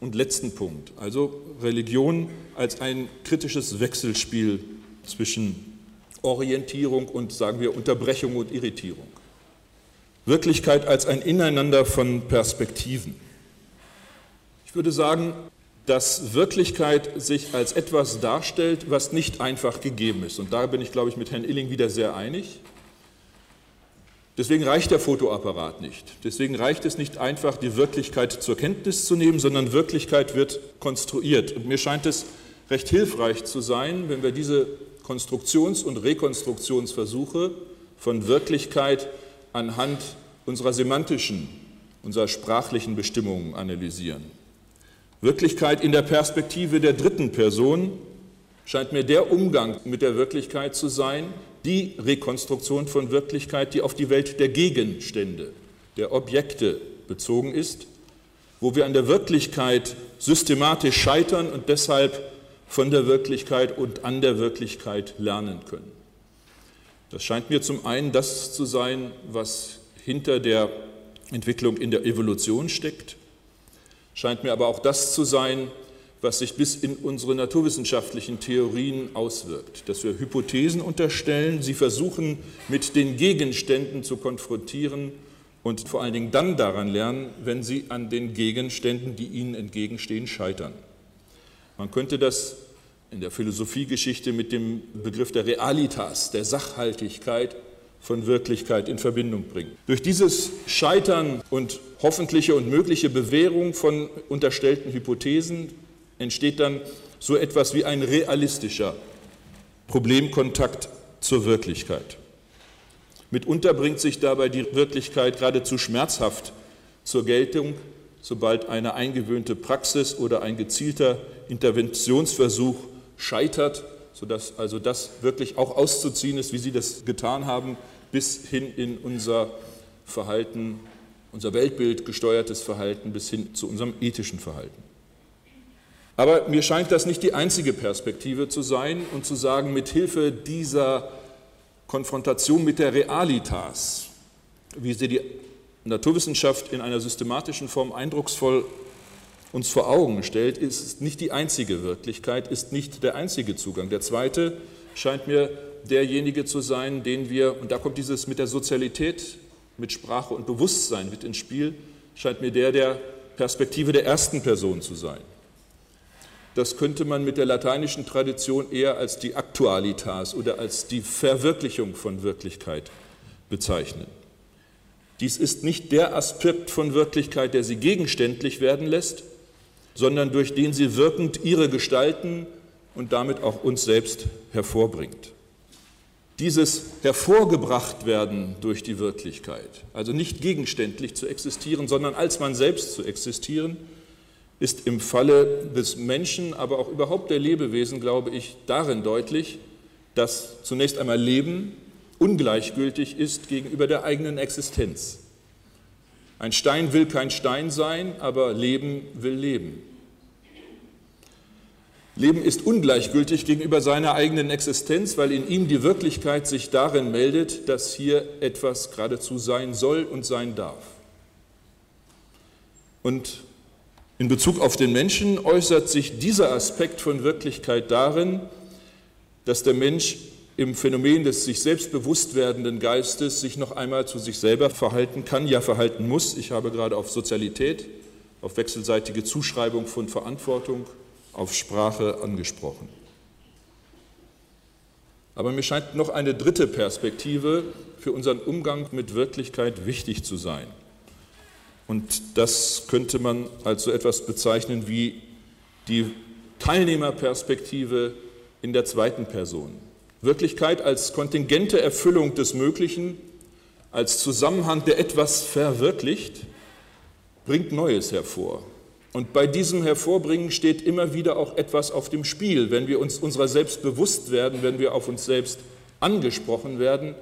und letzten Punkt, also Religion als ein kritisches Wechselspiel zwischen Orientierung und, sagen wir, Unterbrechung und Irritierung. Wirklichkeit als ein Ineinander von Perspektiven. Ich würde sagen, dass Wirklichkeit sich als etwas darstellt, was nicht einfach gegeben ist. Und da bin ich, glaube ich, mit Herrn Illing wieder sehr einig. Deswegen reicht der Fotoapparat nicht. Deswegen reicht es nicht einfach, die Wirklichkeit zur Kenntnis zu nehmen, sondern Wirklichkeit wird konstruiert. Und mir scheint es recht hilfreich zu sein, wenn wir diese Konstruktions- und Rekonstruktionsversuche von Wirklichkeit anhand unserer semantischen, unserer sprachlichen Bestimmungen analysieren. Wirklichkeit in der Perspektive der dritten Person scheint mir der Umgang mit der Wirklichkeit zu sein, die Rekonstruktion von Wirklichkeit, die auf die Welt der Gegenstände, der Objekte bezogen ist, wo wir an der Wirklichkeit systematisch scheitern und deshalb von der Wirklichkeit und an der Wirklichkeit lernen können. Das scheint mir zum einen das zu sein, was hinter der Entwicklung in der Evolution steckt, scheint mir aber auch das zu sein, was sich bis in unsere naturwissenschaftlichen Theorien auswirkt, dass wir Hypothesen unterstellen, sie versuchen mit den Gegenständen zu konfrontieren und vor allen Dingen dann daran lernen, wenn sie an den Gegenständen, die ihnen entgegenstehen, scheitern. Man könnte das in der Philosophiegeschichte mit dem Begriff der Realitas, der Sachhaltigkeit von Wirklichkeit in Verbindung bringen. Durch dieses Scheitern und hoffentliche und mögliche Bewährung von unterstellten Hypothesen entsteht dann so etwas wie ein realistischer Problemkontakt zur Wirklichkeit. Mitunter bringt sich dabei die Wirklichkeit geradezu schmerzhaft zur Geltung, sobald eine eingewöhnte Praxis oder ein gezielter Interventionsversuch scheitert, sodass also das wirklich auch auszuziehen ist, wie Sie das getan haben, bis hin in unser Verhalten, unser Weltbild gesteuertes Verhalten, bis hin zu unserem ethischen Verhalten. Aber mir scheint das nicht die einzige Perspektive zu sein und zu sagen, mit Hilfe dieser Konfrontation mit der Realitas, wie sie die Naturwissenschaft in einer systematischen Form eindrucksvoll uns vor Augen stellt, ist nicht die einzige Wirklichkeit, ist nicht der einzige Zugang. Der zweite scheint mir derjenige zu sein, den wir, und da kommt dieses mit der Sozialität, mit Sprache und Bewusstsein mit ins Spiel, scheint mir der der Perspektive der ersten Person zu sein. Das könnte man mit der lateinischen Tradition eher als die Aktualitas oder als die Verwirklichung von Wirklichkeit bezeichnen. Dies ist nicht der Aspekt von Wirklichkeit, der sie gegenständlich werden lässt, sondern durch den sie wirkend ihre Gestalten und damit auch uns selbst hervorbringt. Dieses hervorgebracht werden durch die Wirklichkeit, also nicht gegenständlich zu existieren, sondern als man selbst zu existieren, ist im Falle des Menschen, aber auch überhaupt der Lebewesen, glaube ich, darin deutlich, dass zunächst einmal Leben ungleichgültig ist gegenüber der eigenen Existenz. Ein Stein will kein Stein sein, aber Leben will Leben. Leben ist ungleichgültig gegenüber seiner eigenen Existenz, weil in ihm die Wirklichkeit sich darin meldet, dass hier etwas geradezu sein soll und sein darf. Und in Bezug auf den Menschen äußert sich dieser Aspekt von Wirklichkeit darin, dass der Mensch im Phänomen des sich selbst bewusst werdenden Geistes sich noch einmal zu sich selber verhalten kann, ja verhalten muss. Ich habe gerade auf Sozialität, auf wechselseitige Zuschreibung von Verantwortung, auf Sprache angesprochen. Aber mir scheint noch eine dritte Perspektive für unseren Umgang mit Wirklichkeit wichtig zu sein. Und das könnte man als so etwas bezeichnen wie die Teilnehmerperspektive in der zweiten Person. Wirklichkeit als kontingente Erfüllung des Möglichen, als Zusammenhang, der etwas verwirklicht, bringt Neues hervor. Und bei diesem Hervorbringen steht immer wieder auch etwas auf dem Spiel. Wenn wir uns unserer selbst bewusst werden, wenn wir auf uns selbst angesprochen werden,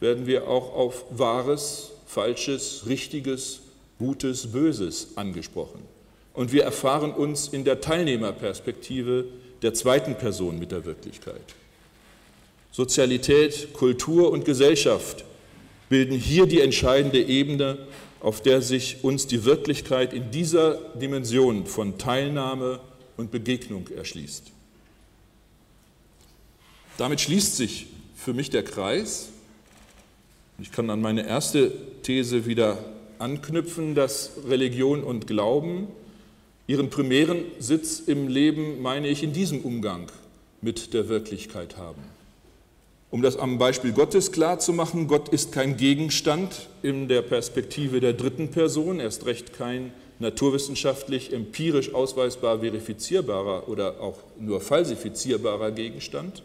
werden wir auch auf Wahres, Falsches, Richtiges, Gutes, Böses angesprochen. Und wir erfahren uns in der Teilnehmerperspektive der zweiten Person mit der Wirklichkeit. Sozialität, Kultur und Gesellschaft bilden hier die entscheidende Ebene, auf der sich uns die Wirklichkeit in dieser Dimension von Teilnahme und Begegnung erschließt. Damit schließt sich für mich der Kreis. Ich kann an meine erste These wieder anknüpfen, dass Religion und Glauben ihren primären Sitz im Leben, meine ich, in diesem Umgang mit der Wirklichkeit haben. Um das am Beispiel Gottes klarzumachen, Gott ist kein Gegenstand in der Perspektive der dritten Person, erst recht kein naturwissenschaftlich, empirisch ausweisbar verifizierbarer oder auch nur falsifizierbarer Gegenstand.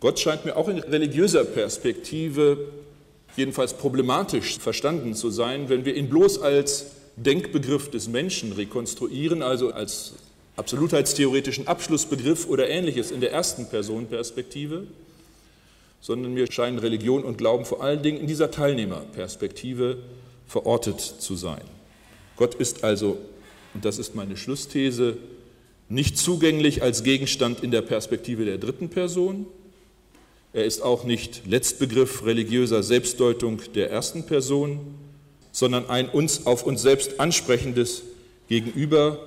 Gott scheint mir auch in religiöser Perspektive jedenfalls problematisch verstanden zu sein, wenn wir ihn bloß als Denkbegriff des Menschen rekonstruieren, also als absolutheitstheoretischen Abschlussbegriff oder ähnliches in der ersten Personenperspektive, sondern mir scheinen Religion und Glauben vor allen Dingen in dieser Teilnehmerperspektive verortet zu sein. Gott ist also, und das ist meine Schlussthese, nicht zugänglich als Gegenstand in der Perspektive der dritten Person. Er ist auch nicht Letztbegriff religiöser Selbstdeutung der ersten Person, sondern ein uns auf uns selbst ansprechendes Gegenüber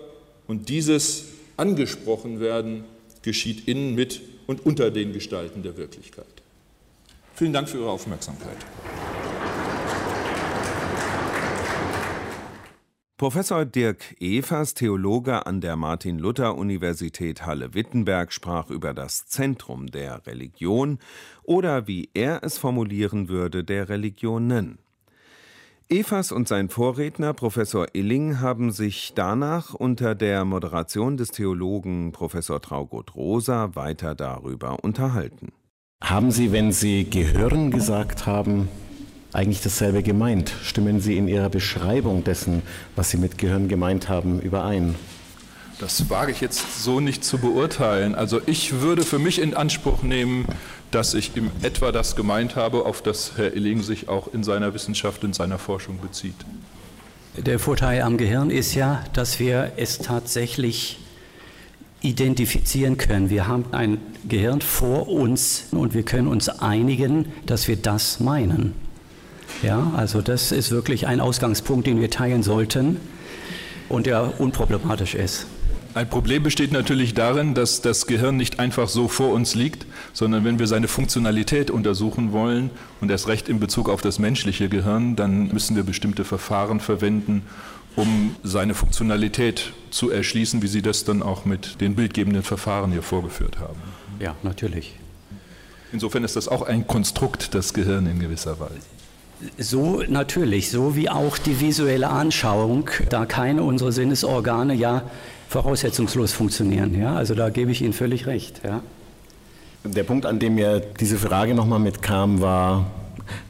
und dieses angesprochen werden geschieht in, mit und unter den Gestalten der Wirklichkeit. Vielen Dank für Ihre Aufmerksamkeit. Professor Dirk Evers, Theologe an der Martin-Luther-Universität Halle-Wittenberg, sprach über das Zentrum der Religion oder wie er es formulieren würde, der Religionen. Evers und sein Vorredner Professor Illing haben sich danach unter der Moderation des Theologen Professor Traugott Rosa weiter darüber unterhalten. Haben Sie, wenn Sie Gehirn gesagt haben, eigentlich dasselbe gemeint? Stimmen Sie in Ihrer Beschreibung dessen, was Sie mit Gehirn gemeint haben, überein? Das wage ich jetzt so nicht zu beurteilen. Also ich würde für mich in Anspruch nehmen, dass ich im etwa das gemeint habe, auf das Herr Illing sich auch in seiner Wissenschaft, in seiner Forschung bezieht. Der Vorteil am Gehirn ist ja, dass wir es tatsächlich identifizieren können. Wir haben ein Gehirn vor uns und wir können uns einigen, dass wir das meinen. Ja, also das ist wirklich ein Ausgangspunkt, den wir teilen sollten und der unproblematisch ist. Ein Problem besteht natürlich darin, dass das Gehirn nicht einfach so vor uns liegt, sondern wenn wir seine Funktionalität untersuchen wollen und erst recht in Bezug auf das menschliche Gehirn, dann müssen wir bestimmte Verfahren verwenden, um seine Funktionalität zu erschließen, wie Sie das dann auch mit den bildgebenden Verfahren hier vorgeführt haben. Ja, natürlich. Insofern ist das auch ein Konstrukt, das Gehirn in gewisser Weise. So natürlich, so wie auch die visuelle Anschauung, da keine unserer Sinnesorgane ja voraussetzungslos funktionieren. Ja? Also da gebe ich Ihnen völlig recht. Ja? Der Punkt, an dem mir diese Frage nochmal mitkam, war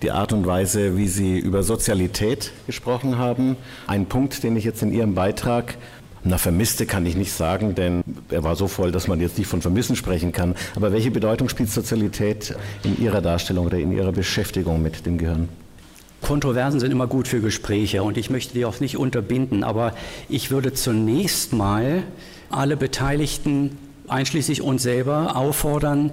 die Art und Weise, wie Sie über Sozialität gesprochen haben. Ein Punkt, den ich jetzt in Ihrem Beitrag na, vermisste kann ich nicht sagen, denn er war so voll, dass man jetzt nicht von Vermissen sprechen kann. Aber welche Bedeutung spielt Sozialität in Ihrer Darstellung oder in Ihrer Beschäftigung mit dem Gehirn? Kontroversen sind immer gut für Gespräche und ich möchte die auch nicht unterbinden, aber ich würde zunächst mal alle Beteiligten, einschließlich uns selber, auffordern,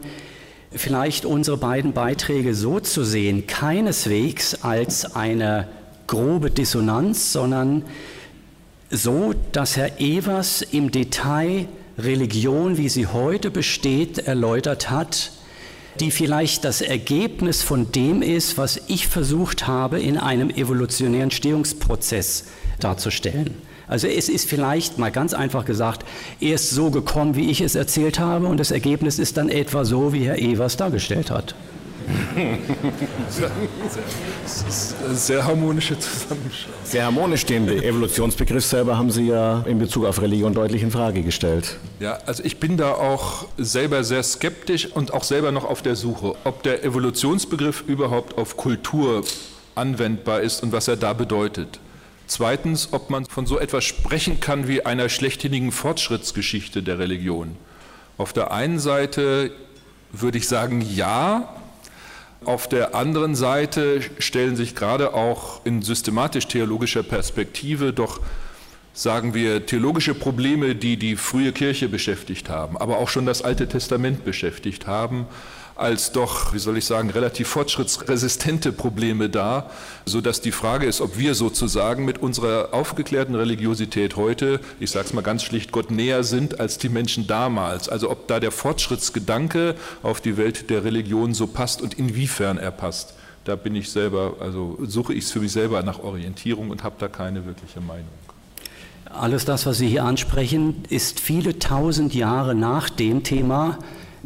vielleicht unsere beiden Beiträge so zu sehen, keineswegs als eine grobe Dissonanz, sondern so, dass Herr Evers im Detail Religion, wie sie heute besteht, erläutert hat, die vielleicht das Ergebnis von dem ist, was ich versucht habe, in einem evolutionären Stehungsprozess darzustellen. Also es ist vielleicht mal ganz einfach gesagt, erst so gekommen, wie ich es erzählt habe und das Ergebnis ist dann etwa so, wie Herr Evers dargestellt hat. Sehr harmonische Zusammenschau. Sehr harmonisch, den Evolutionsbegriff selber haben Sie ja in Bezug auf Religion deutlich in Frage gestellt. Ja, also ich bin da auch selber sehr skeptisch und auch selber noch auf der Suche, ob der Evolutionsbegriff überhaupt auf Kultur anwendbar ist und was er da bedeutet. Zweitens, ob man von so etwas sprechen kann wie einer schlechthinigen Fortschrittsgeschichte der Religion. Auf der einen Seite würde ich sagen, ja. Auf der anderen Seite stellen sich gerade auch in systematisch-theologischer Perspektive doch, sagen wir, theologische Probleme, die die frühe Kirche beschäftigt haben, aber auch schon das Alte Testament beschäftigt haben, als doch, wie soll ich sagen, relativ fortschrittsresistente Probleme dar, sodass die Frage ist, ob wir sozusagen mit unserer aufgeklärten Religiosität heute, ich sage es mal ganz schlicht, Gott näher sind als die Menschen damals. Also ob da der Fortschrittsgedanke auf die Welt der Religion so passt und inwiefern er passt. Da bin ich selber, also suche ich es für mich selber nach Orientierung und habe da keine wirkliche Meinung. Alles das, was Sie hier ansprechen, ist viele tausend Jahre nach dem Thema,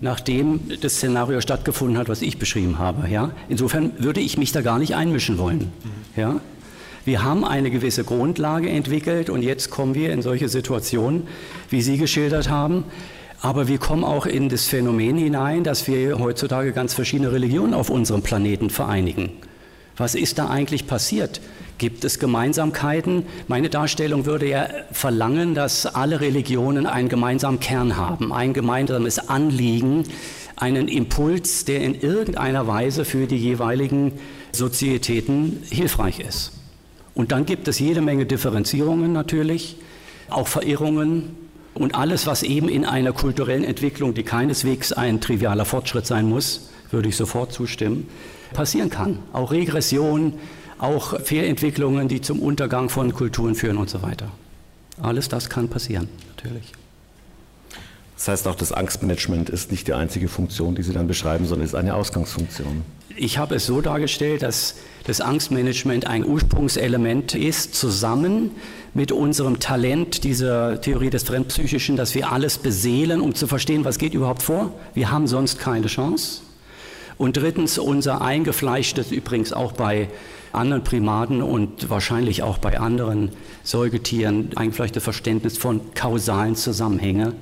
nachdem das Szenario stattgefunden hat, was ich beschrieben habe. Ja? Insofern würde ich mich da gar nicht einmischen wollen. Ja? Wir haben eine gewisse Grundlage entwickelt und jetzt kommen wir in solche Situationen, wie Sie geschildert haben. Aber wir kommen auch in das Phänomen hinein, dass wir heutzutage ganz verschiedene Religionen auf unserem Planeten vereinigen. Was ist da eigentlich passiert? Gibt es Gemeinsamkeiten? Meine Darstellung würde ja verlangen, dass alle Religionen einen gemeinsamen Kern haben, ein gemeinsames Anliegen, einen Impuls, der in irgendeiner Weise für die jeweiligen Sozietäten hilfreich ist. Und dann gibt es jede Menge Differenzierungen natürlich, auch Verirrungen und alles, was eben in einer kulturellen Entwicklung, die keineswegs ein trivialer Fortschritt sein muss, würde ich sofort zustimmen, passieren kann. Auch Regression, auch Fehlentwicklungen, die zum Untergang von Kulturen führen und so weiter. Alles das kann passieren, natürlich. Das heißt auch, das Angstmanagement ist nicht die einzige Funktion, die Sie dann beschreiben, sondern ist eine Ausgangsfunktion. Ich habe es so dargestellt, dass das Angstmanagement ein Ursprungselement ist, zusammen mit unserem Talent dieser Theorie des Fremdpsychischen, dass wir alles beseelen, um zu verstehen, was geht überhaupt vor. Wir haben sonst keine Chance. Und drittens unser eingefleischtes, übrigens auch bei anderen Primaten und wahrscheinlich auch bei anderen Säugetieren eingefleischte Verständnis von kausalen Zusammenhängen.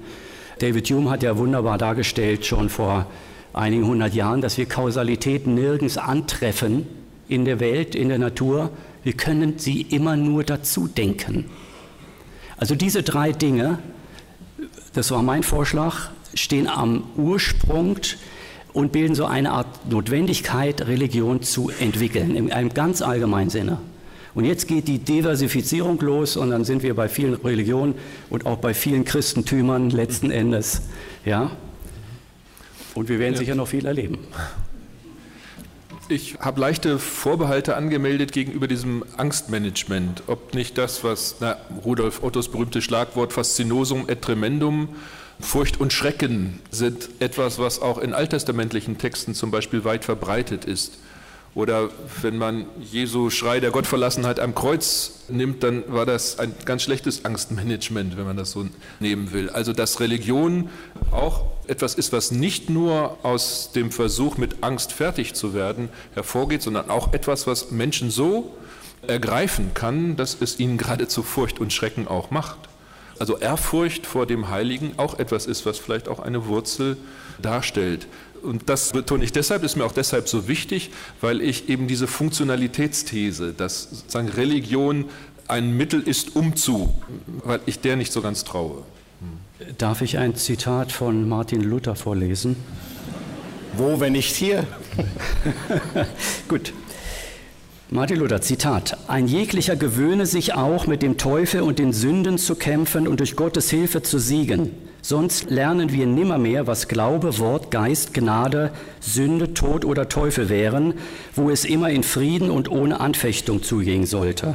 David Hume hat ja wunderbar dargestellt, schon vor einigen hundert Jahren, dass wir Kausalität nirgends antreffen in der Welt, in der Natur. Wir können sie immer nur dazu denken. Also diese drei Dinge, das war mein Vorschlag, stehen am Ursprung und bilden so eine Art Notwendigkeit, Religion zu entwickeln, in einem ganz allgemeinen Sinne. Und jetzt geht die Diversifizierung los und dann sind wir bei vielen Religionen und auch bei vielen Christentümern letzten Endes. Ja? Und wir werden ja. sicher noch viel erleben. Ich habe leichte Vorbehalte angemeldet gegenüber diesem Angstmanagement. Ob nicht das, was na, Rudolf Ottos berühmtes Schlagwort Faszinosum et Tremendum Furcht und Schrecken sind etwas, was auch in alttestamentlichen Texten zum Beispiel weit verbreitet ist. Oder wenn man Jesu Schrei der Gottverlassenheit am Kreuz nimmt, dann war das ein ganz schlechtes Angstmanagement, wenn man das so nehmen will. Also dass Religion auch etwas ist, was nicht nur aus dem Versuch, mit Angst fertig zu werden, hervorgeht, sondern auch etwas, was Menschen so ergreifen kann, dass es ihnen geradezu Furcht und Schrecken auch macht also Ehrfurcht vor dem Heiligen auch etwas ist, was vielleicht auch eine Wurzel darstellt. Und das betone ich deshalb, ist mir auch deshalb so wichtig, weil ich eben diese Funktionalitätsthese, dass sozusagen Religion ein Mittel ist, um zu, weil ich der nicht so ganz traue. Darf ich ein Zitat von Martin Luther vorlesen? Wo, wenn nicht hier? Gut. Martin Luther, Zitat. Ein jeglicher gewöhne sich auch mit dem Teufel und den Sünden zu kämpfen und durch Gottes Hilfe zu siegen. Sonst lernen wir nimmermehr, was Glaube, Wort, Geist, Gnade, Sünde, Tod oder Teufel wären, wo es immer in Frieden und ohne Anfechtung zugehen sollte.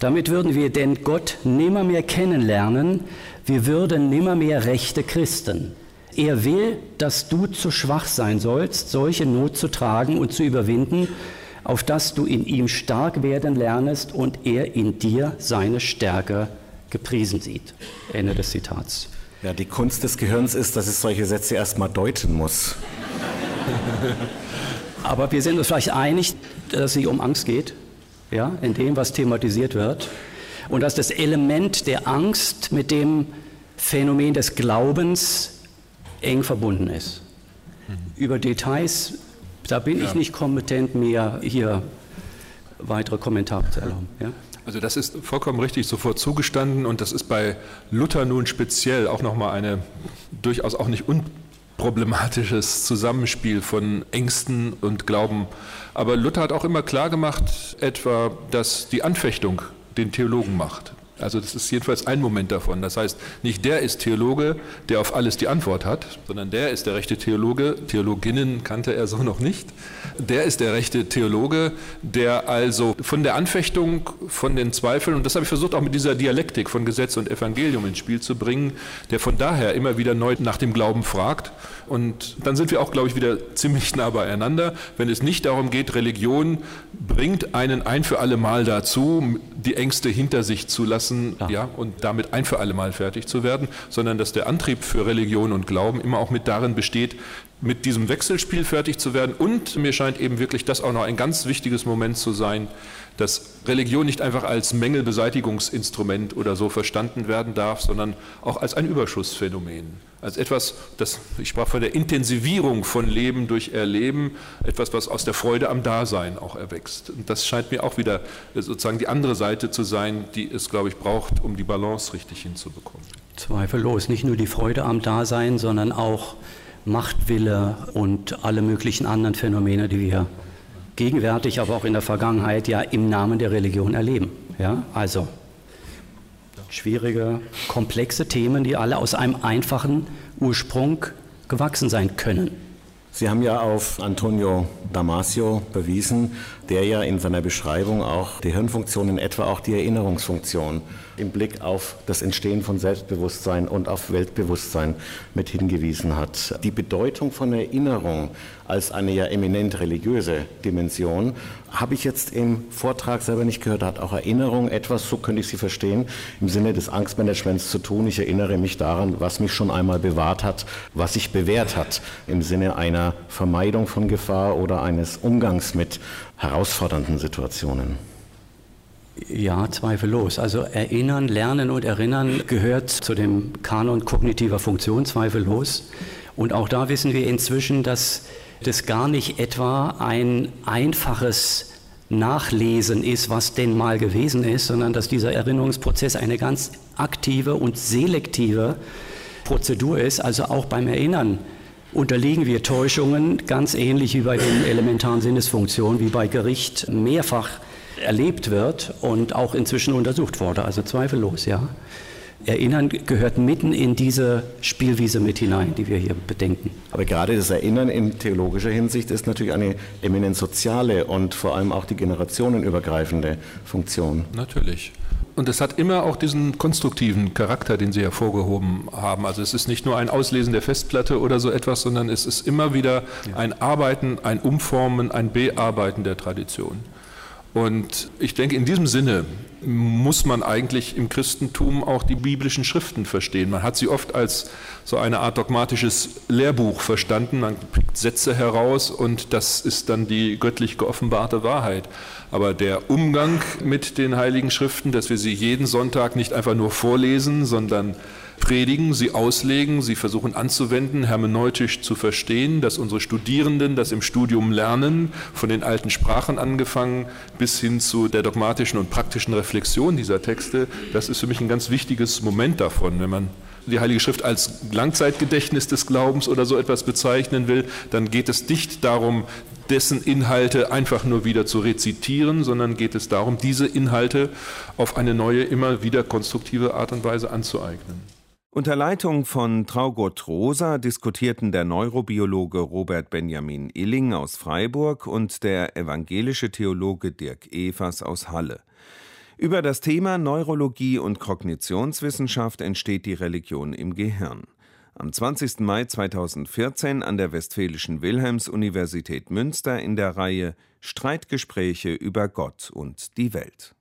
Damit würden wir denn Gott nimmermehr kennenlernen, wir würden nimmermehr rechte Christen. Er will, dass du zu schwach sein sollst, solche Not zu tragen und zu überwinden, auf dass du in ihm stark werden lernest und er in dir seine Stärke gepriesen sieht. Ende des Zitats. Ja, die Kunst des Gehirns ist, dass es solche Sätze erstmal deuten muss. Aber wir sind uns vielleicht einig, dass es nicht um Angst geht, ja, in dem, was thematisiert wird. Und dass das Element der Angst mit dem Phänomen des Glaubens eng verbunden ist. Mhm. Über Details da bin ja. ich nicht kompetent, mir hier weitere Kommentare zu erlauben. Ja? Also das ist vollkommen richtig sofort zugestanden und das ist bei Luther nun speziell auch nochmal eine durchaus auch nicht unproblematisches Zusammenspiel von Ängsten und Glauben. Aber Luther hat auch immer klar gemacht, etwa, dass die Anfechtung den Theologen macht. Also das ist jedenfalls ein Moment davon. Das heißt, nicht der ist Theologe, der auf alles die Antwort hat, sondern der ist der rechte Theologe. Theologinnen kannte er so noch nicht. Der ist der rechte Theologe, der also von der Anfechtung, von den Zweifeln, und das habe ich versucht auch mit dieser Dialektik von Gesetz und Evangelium ins Spiel zu bringen, der von daher immer wieder neu nach dem Glauben fragt. Und dann sind wir auch, glaube ich, wieder ziemlich nah beieinander, wenn es nicht darum geht, Religion bringt einen ein für alle Mal dazu, die Ängste hinter sich zu lassen lassen ja. ja. und damit ein für alle Mal fertig zu werden, sondern dass der Antrieb für Religion und Glauben immer auch mit darin besteht, mit diesem Wechselspiel fertig zu werden. Und mir scheint eben wirklich das auch noch ein ganz wichtiges Moment zu sein, dass Religion nicht einfach als Mängelbeseitigungsinstrument oder so verstanden werden darf, sondern auch als ein Überschussphänomen, als etwas, das, ich sprach von der Intensivierung von Leben durch Erleben, etwas, was aus der Freude am Dasein auch erwächst. Und das scheint mir auch wieder sozusagen die andere Seite zu sein, die es, glaube ich, braucht, um die Balance richtig hinzubekommen. Zweifellos, nicht nur die Freude am Dasein, sondern auch Machtwille und alle möglichen anderen Phänomene, die wir gegenwärtig, aber auch in der Vergangenheit ja im Namen der Religion erleben. Ja, also schwierige, komplexe Themen, die alle aus einem einfachen Ursprung gewachsen sein können. Sie haben ja auf Antonio Damasio bewiesen, der ja in seiner Beschreibung auch die Hirnfunktion, in etwa auch die Erinnerungsfunktion im Blick auf das Entstehen von Selbstbewusstsein und auf Weltbewusstsein mit hingewiesen hat. Die Bedeutung von Erinnerung als eine ja eminent religiöse Dimension habe ich jetzt im Vortrag selber nicht gehört. Hat auch Erinnerung etwas, so könnte ich sie verstehen, im Sinne des Angstmanagements zu tun. Ich erinnere mich daran, was mich schon einmal bewahrt hat, was sich bewährt hat, im Sinne einer Vermeidung von Gefahr oder eines Umgangs mit herausfordernden Situationen. Ja, zweifellos. Also erinnern, lernen und erinnern gehört zu dem Kanon kognitiver Funktion, zweifellos. Und auch da wissen wir inzwischen, dass das gar nicht etwa ein einfaches Nachlesen ist, was denn mal gewesen ist, sondern dass dieser Erinnerungsprozess eine ganz aktive und selektive Prozedur ist. Also auch beim Erinnern unterliegen wir Täuschungen, ganz ähnlich wie bei den elementaren Sinnesfunktionen, wie bei Gericht mehrfach erlebt wird und auch inzwischen untersucht wurde. Also zweifellos, ja. Erinnern gehört mitten in diese Spielwiese mit hinein, die wir hier bedenken. Aber gerade das Erinnern in theologischer Hinsicht ist natürlich eine eminent soziale und vor allem auch die generationenübergreifende Funktion. Natürlich. Und es hat immer auch diesen konstruktiven Charakter, den Sie hervorgehoben haben. Also es ist nicht nur ein Auslesen der Festplatte oder so etwas, sondern es ist immer wieder ein Arbeiten, ein Umformen, ein Bearbeiten der Tradition. Und ich denke, in diesem Sinne muss man eigentlich im Christentum auch die biblischen Schriften verstehen. Man hat sie oft als so eine Art dogmatisches Lehrbuch verstanden. Man pickt Sätze heraus und das ist dann die göttlich geoffenbarte Wahrheit. Aber der Umgang mit den heiligen Schriften, dass wir sie jeden Sonntag nicht einfach nur vorlesen, sondern predigen, sie auslegen, sie versuchen anzuwenden, hermeneutisch zu verstehen, dass unsere Studierenden das im Studium lernen, von den alten Sprachen angefangen bis hin zu der dogmatischen und praktischen Reflexion dieser Texte. Das ist für mich ein ganz wichtiges Moment davon, wenn man die Heilige Schrift als Langzeitgedächtnis des Glaubens oder so etwas bezeichnen will, dann geht es nicht darum, dessen Inhalte einfach nur wieder zu rezitieren, sondern geht es darum, diese Inhalte auf eine neue, immer wieder konstruktive Art und Weise anzueignen. Unter Leitung von Traugott Rosa diskutierten der Neurobiologe Robert Benjamin Illing aus Freiburg und der evangelische Theologe Dirk Evers aus Halle. Über das Thema Neurologie und Kognitionswissenschaft entsteht die Religion im Gehirn. Am 20. Mai 2014 an der Westfälischen Wilhelms-Universität Münster in der Reihe Streitgespräche über Gott und die Welt.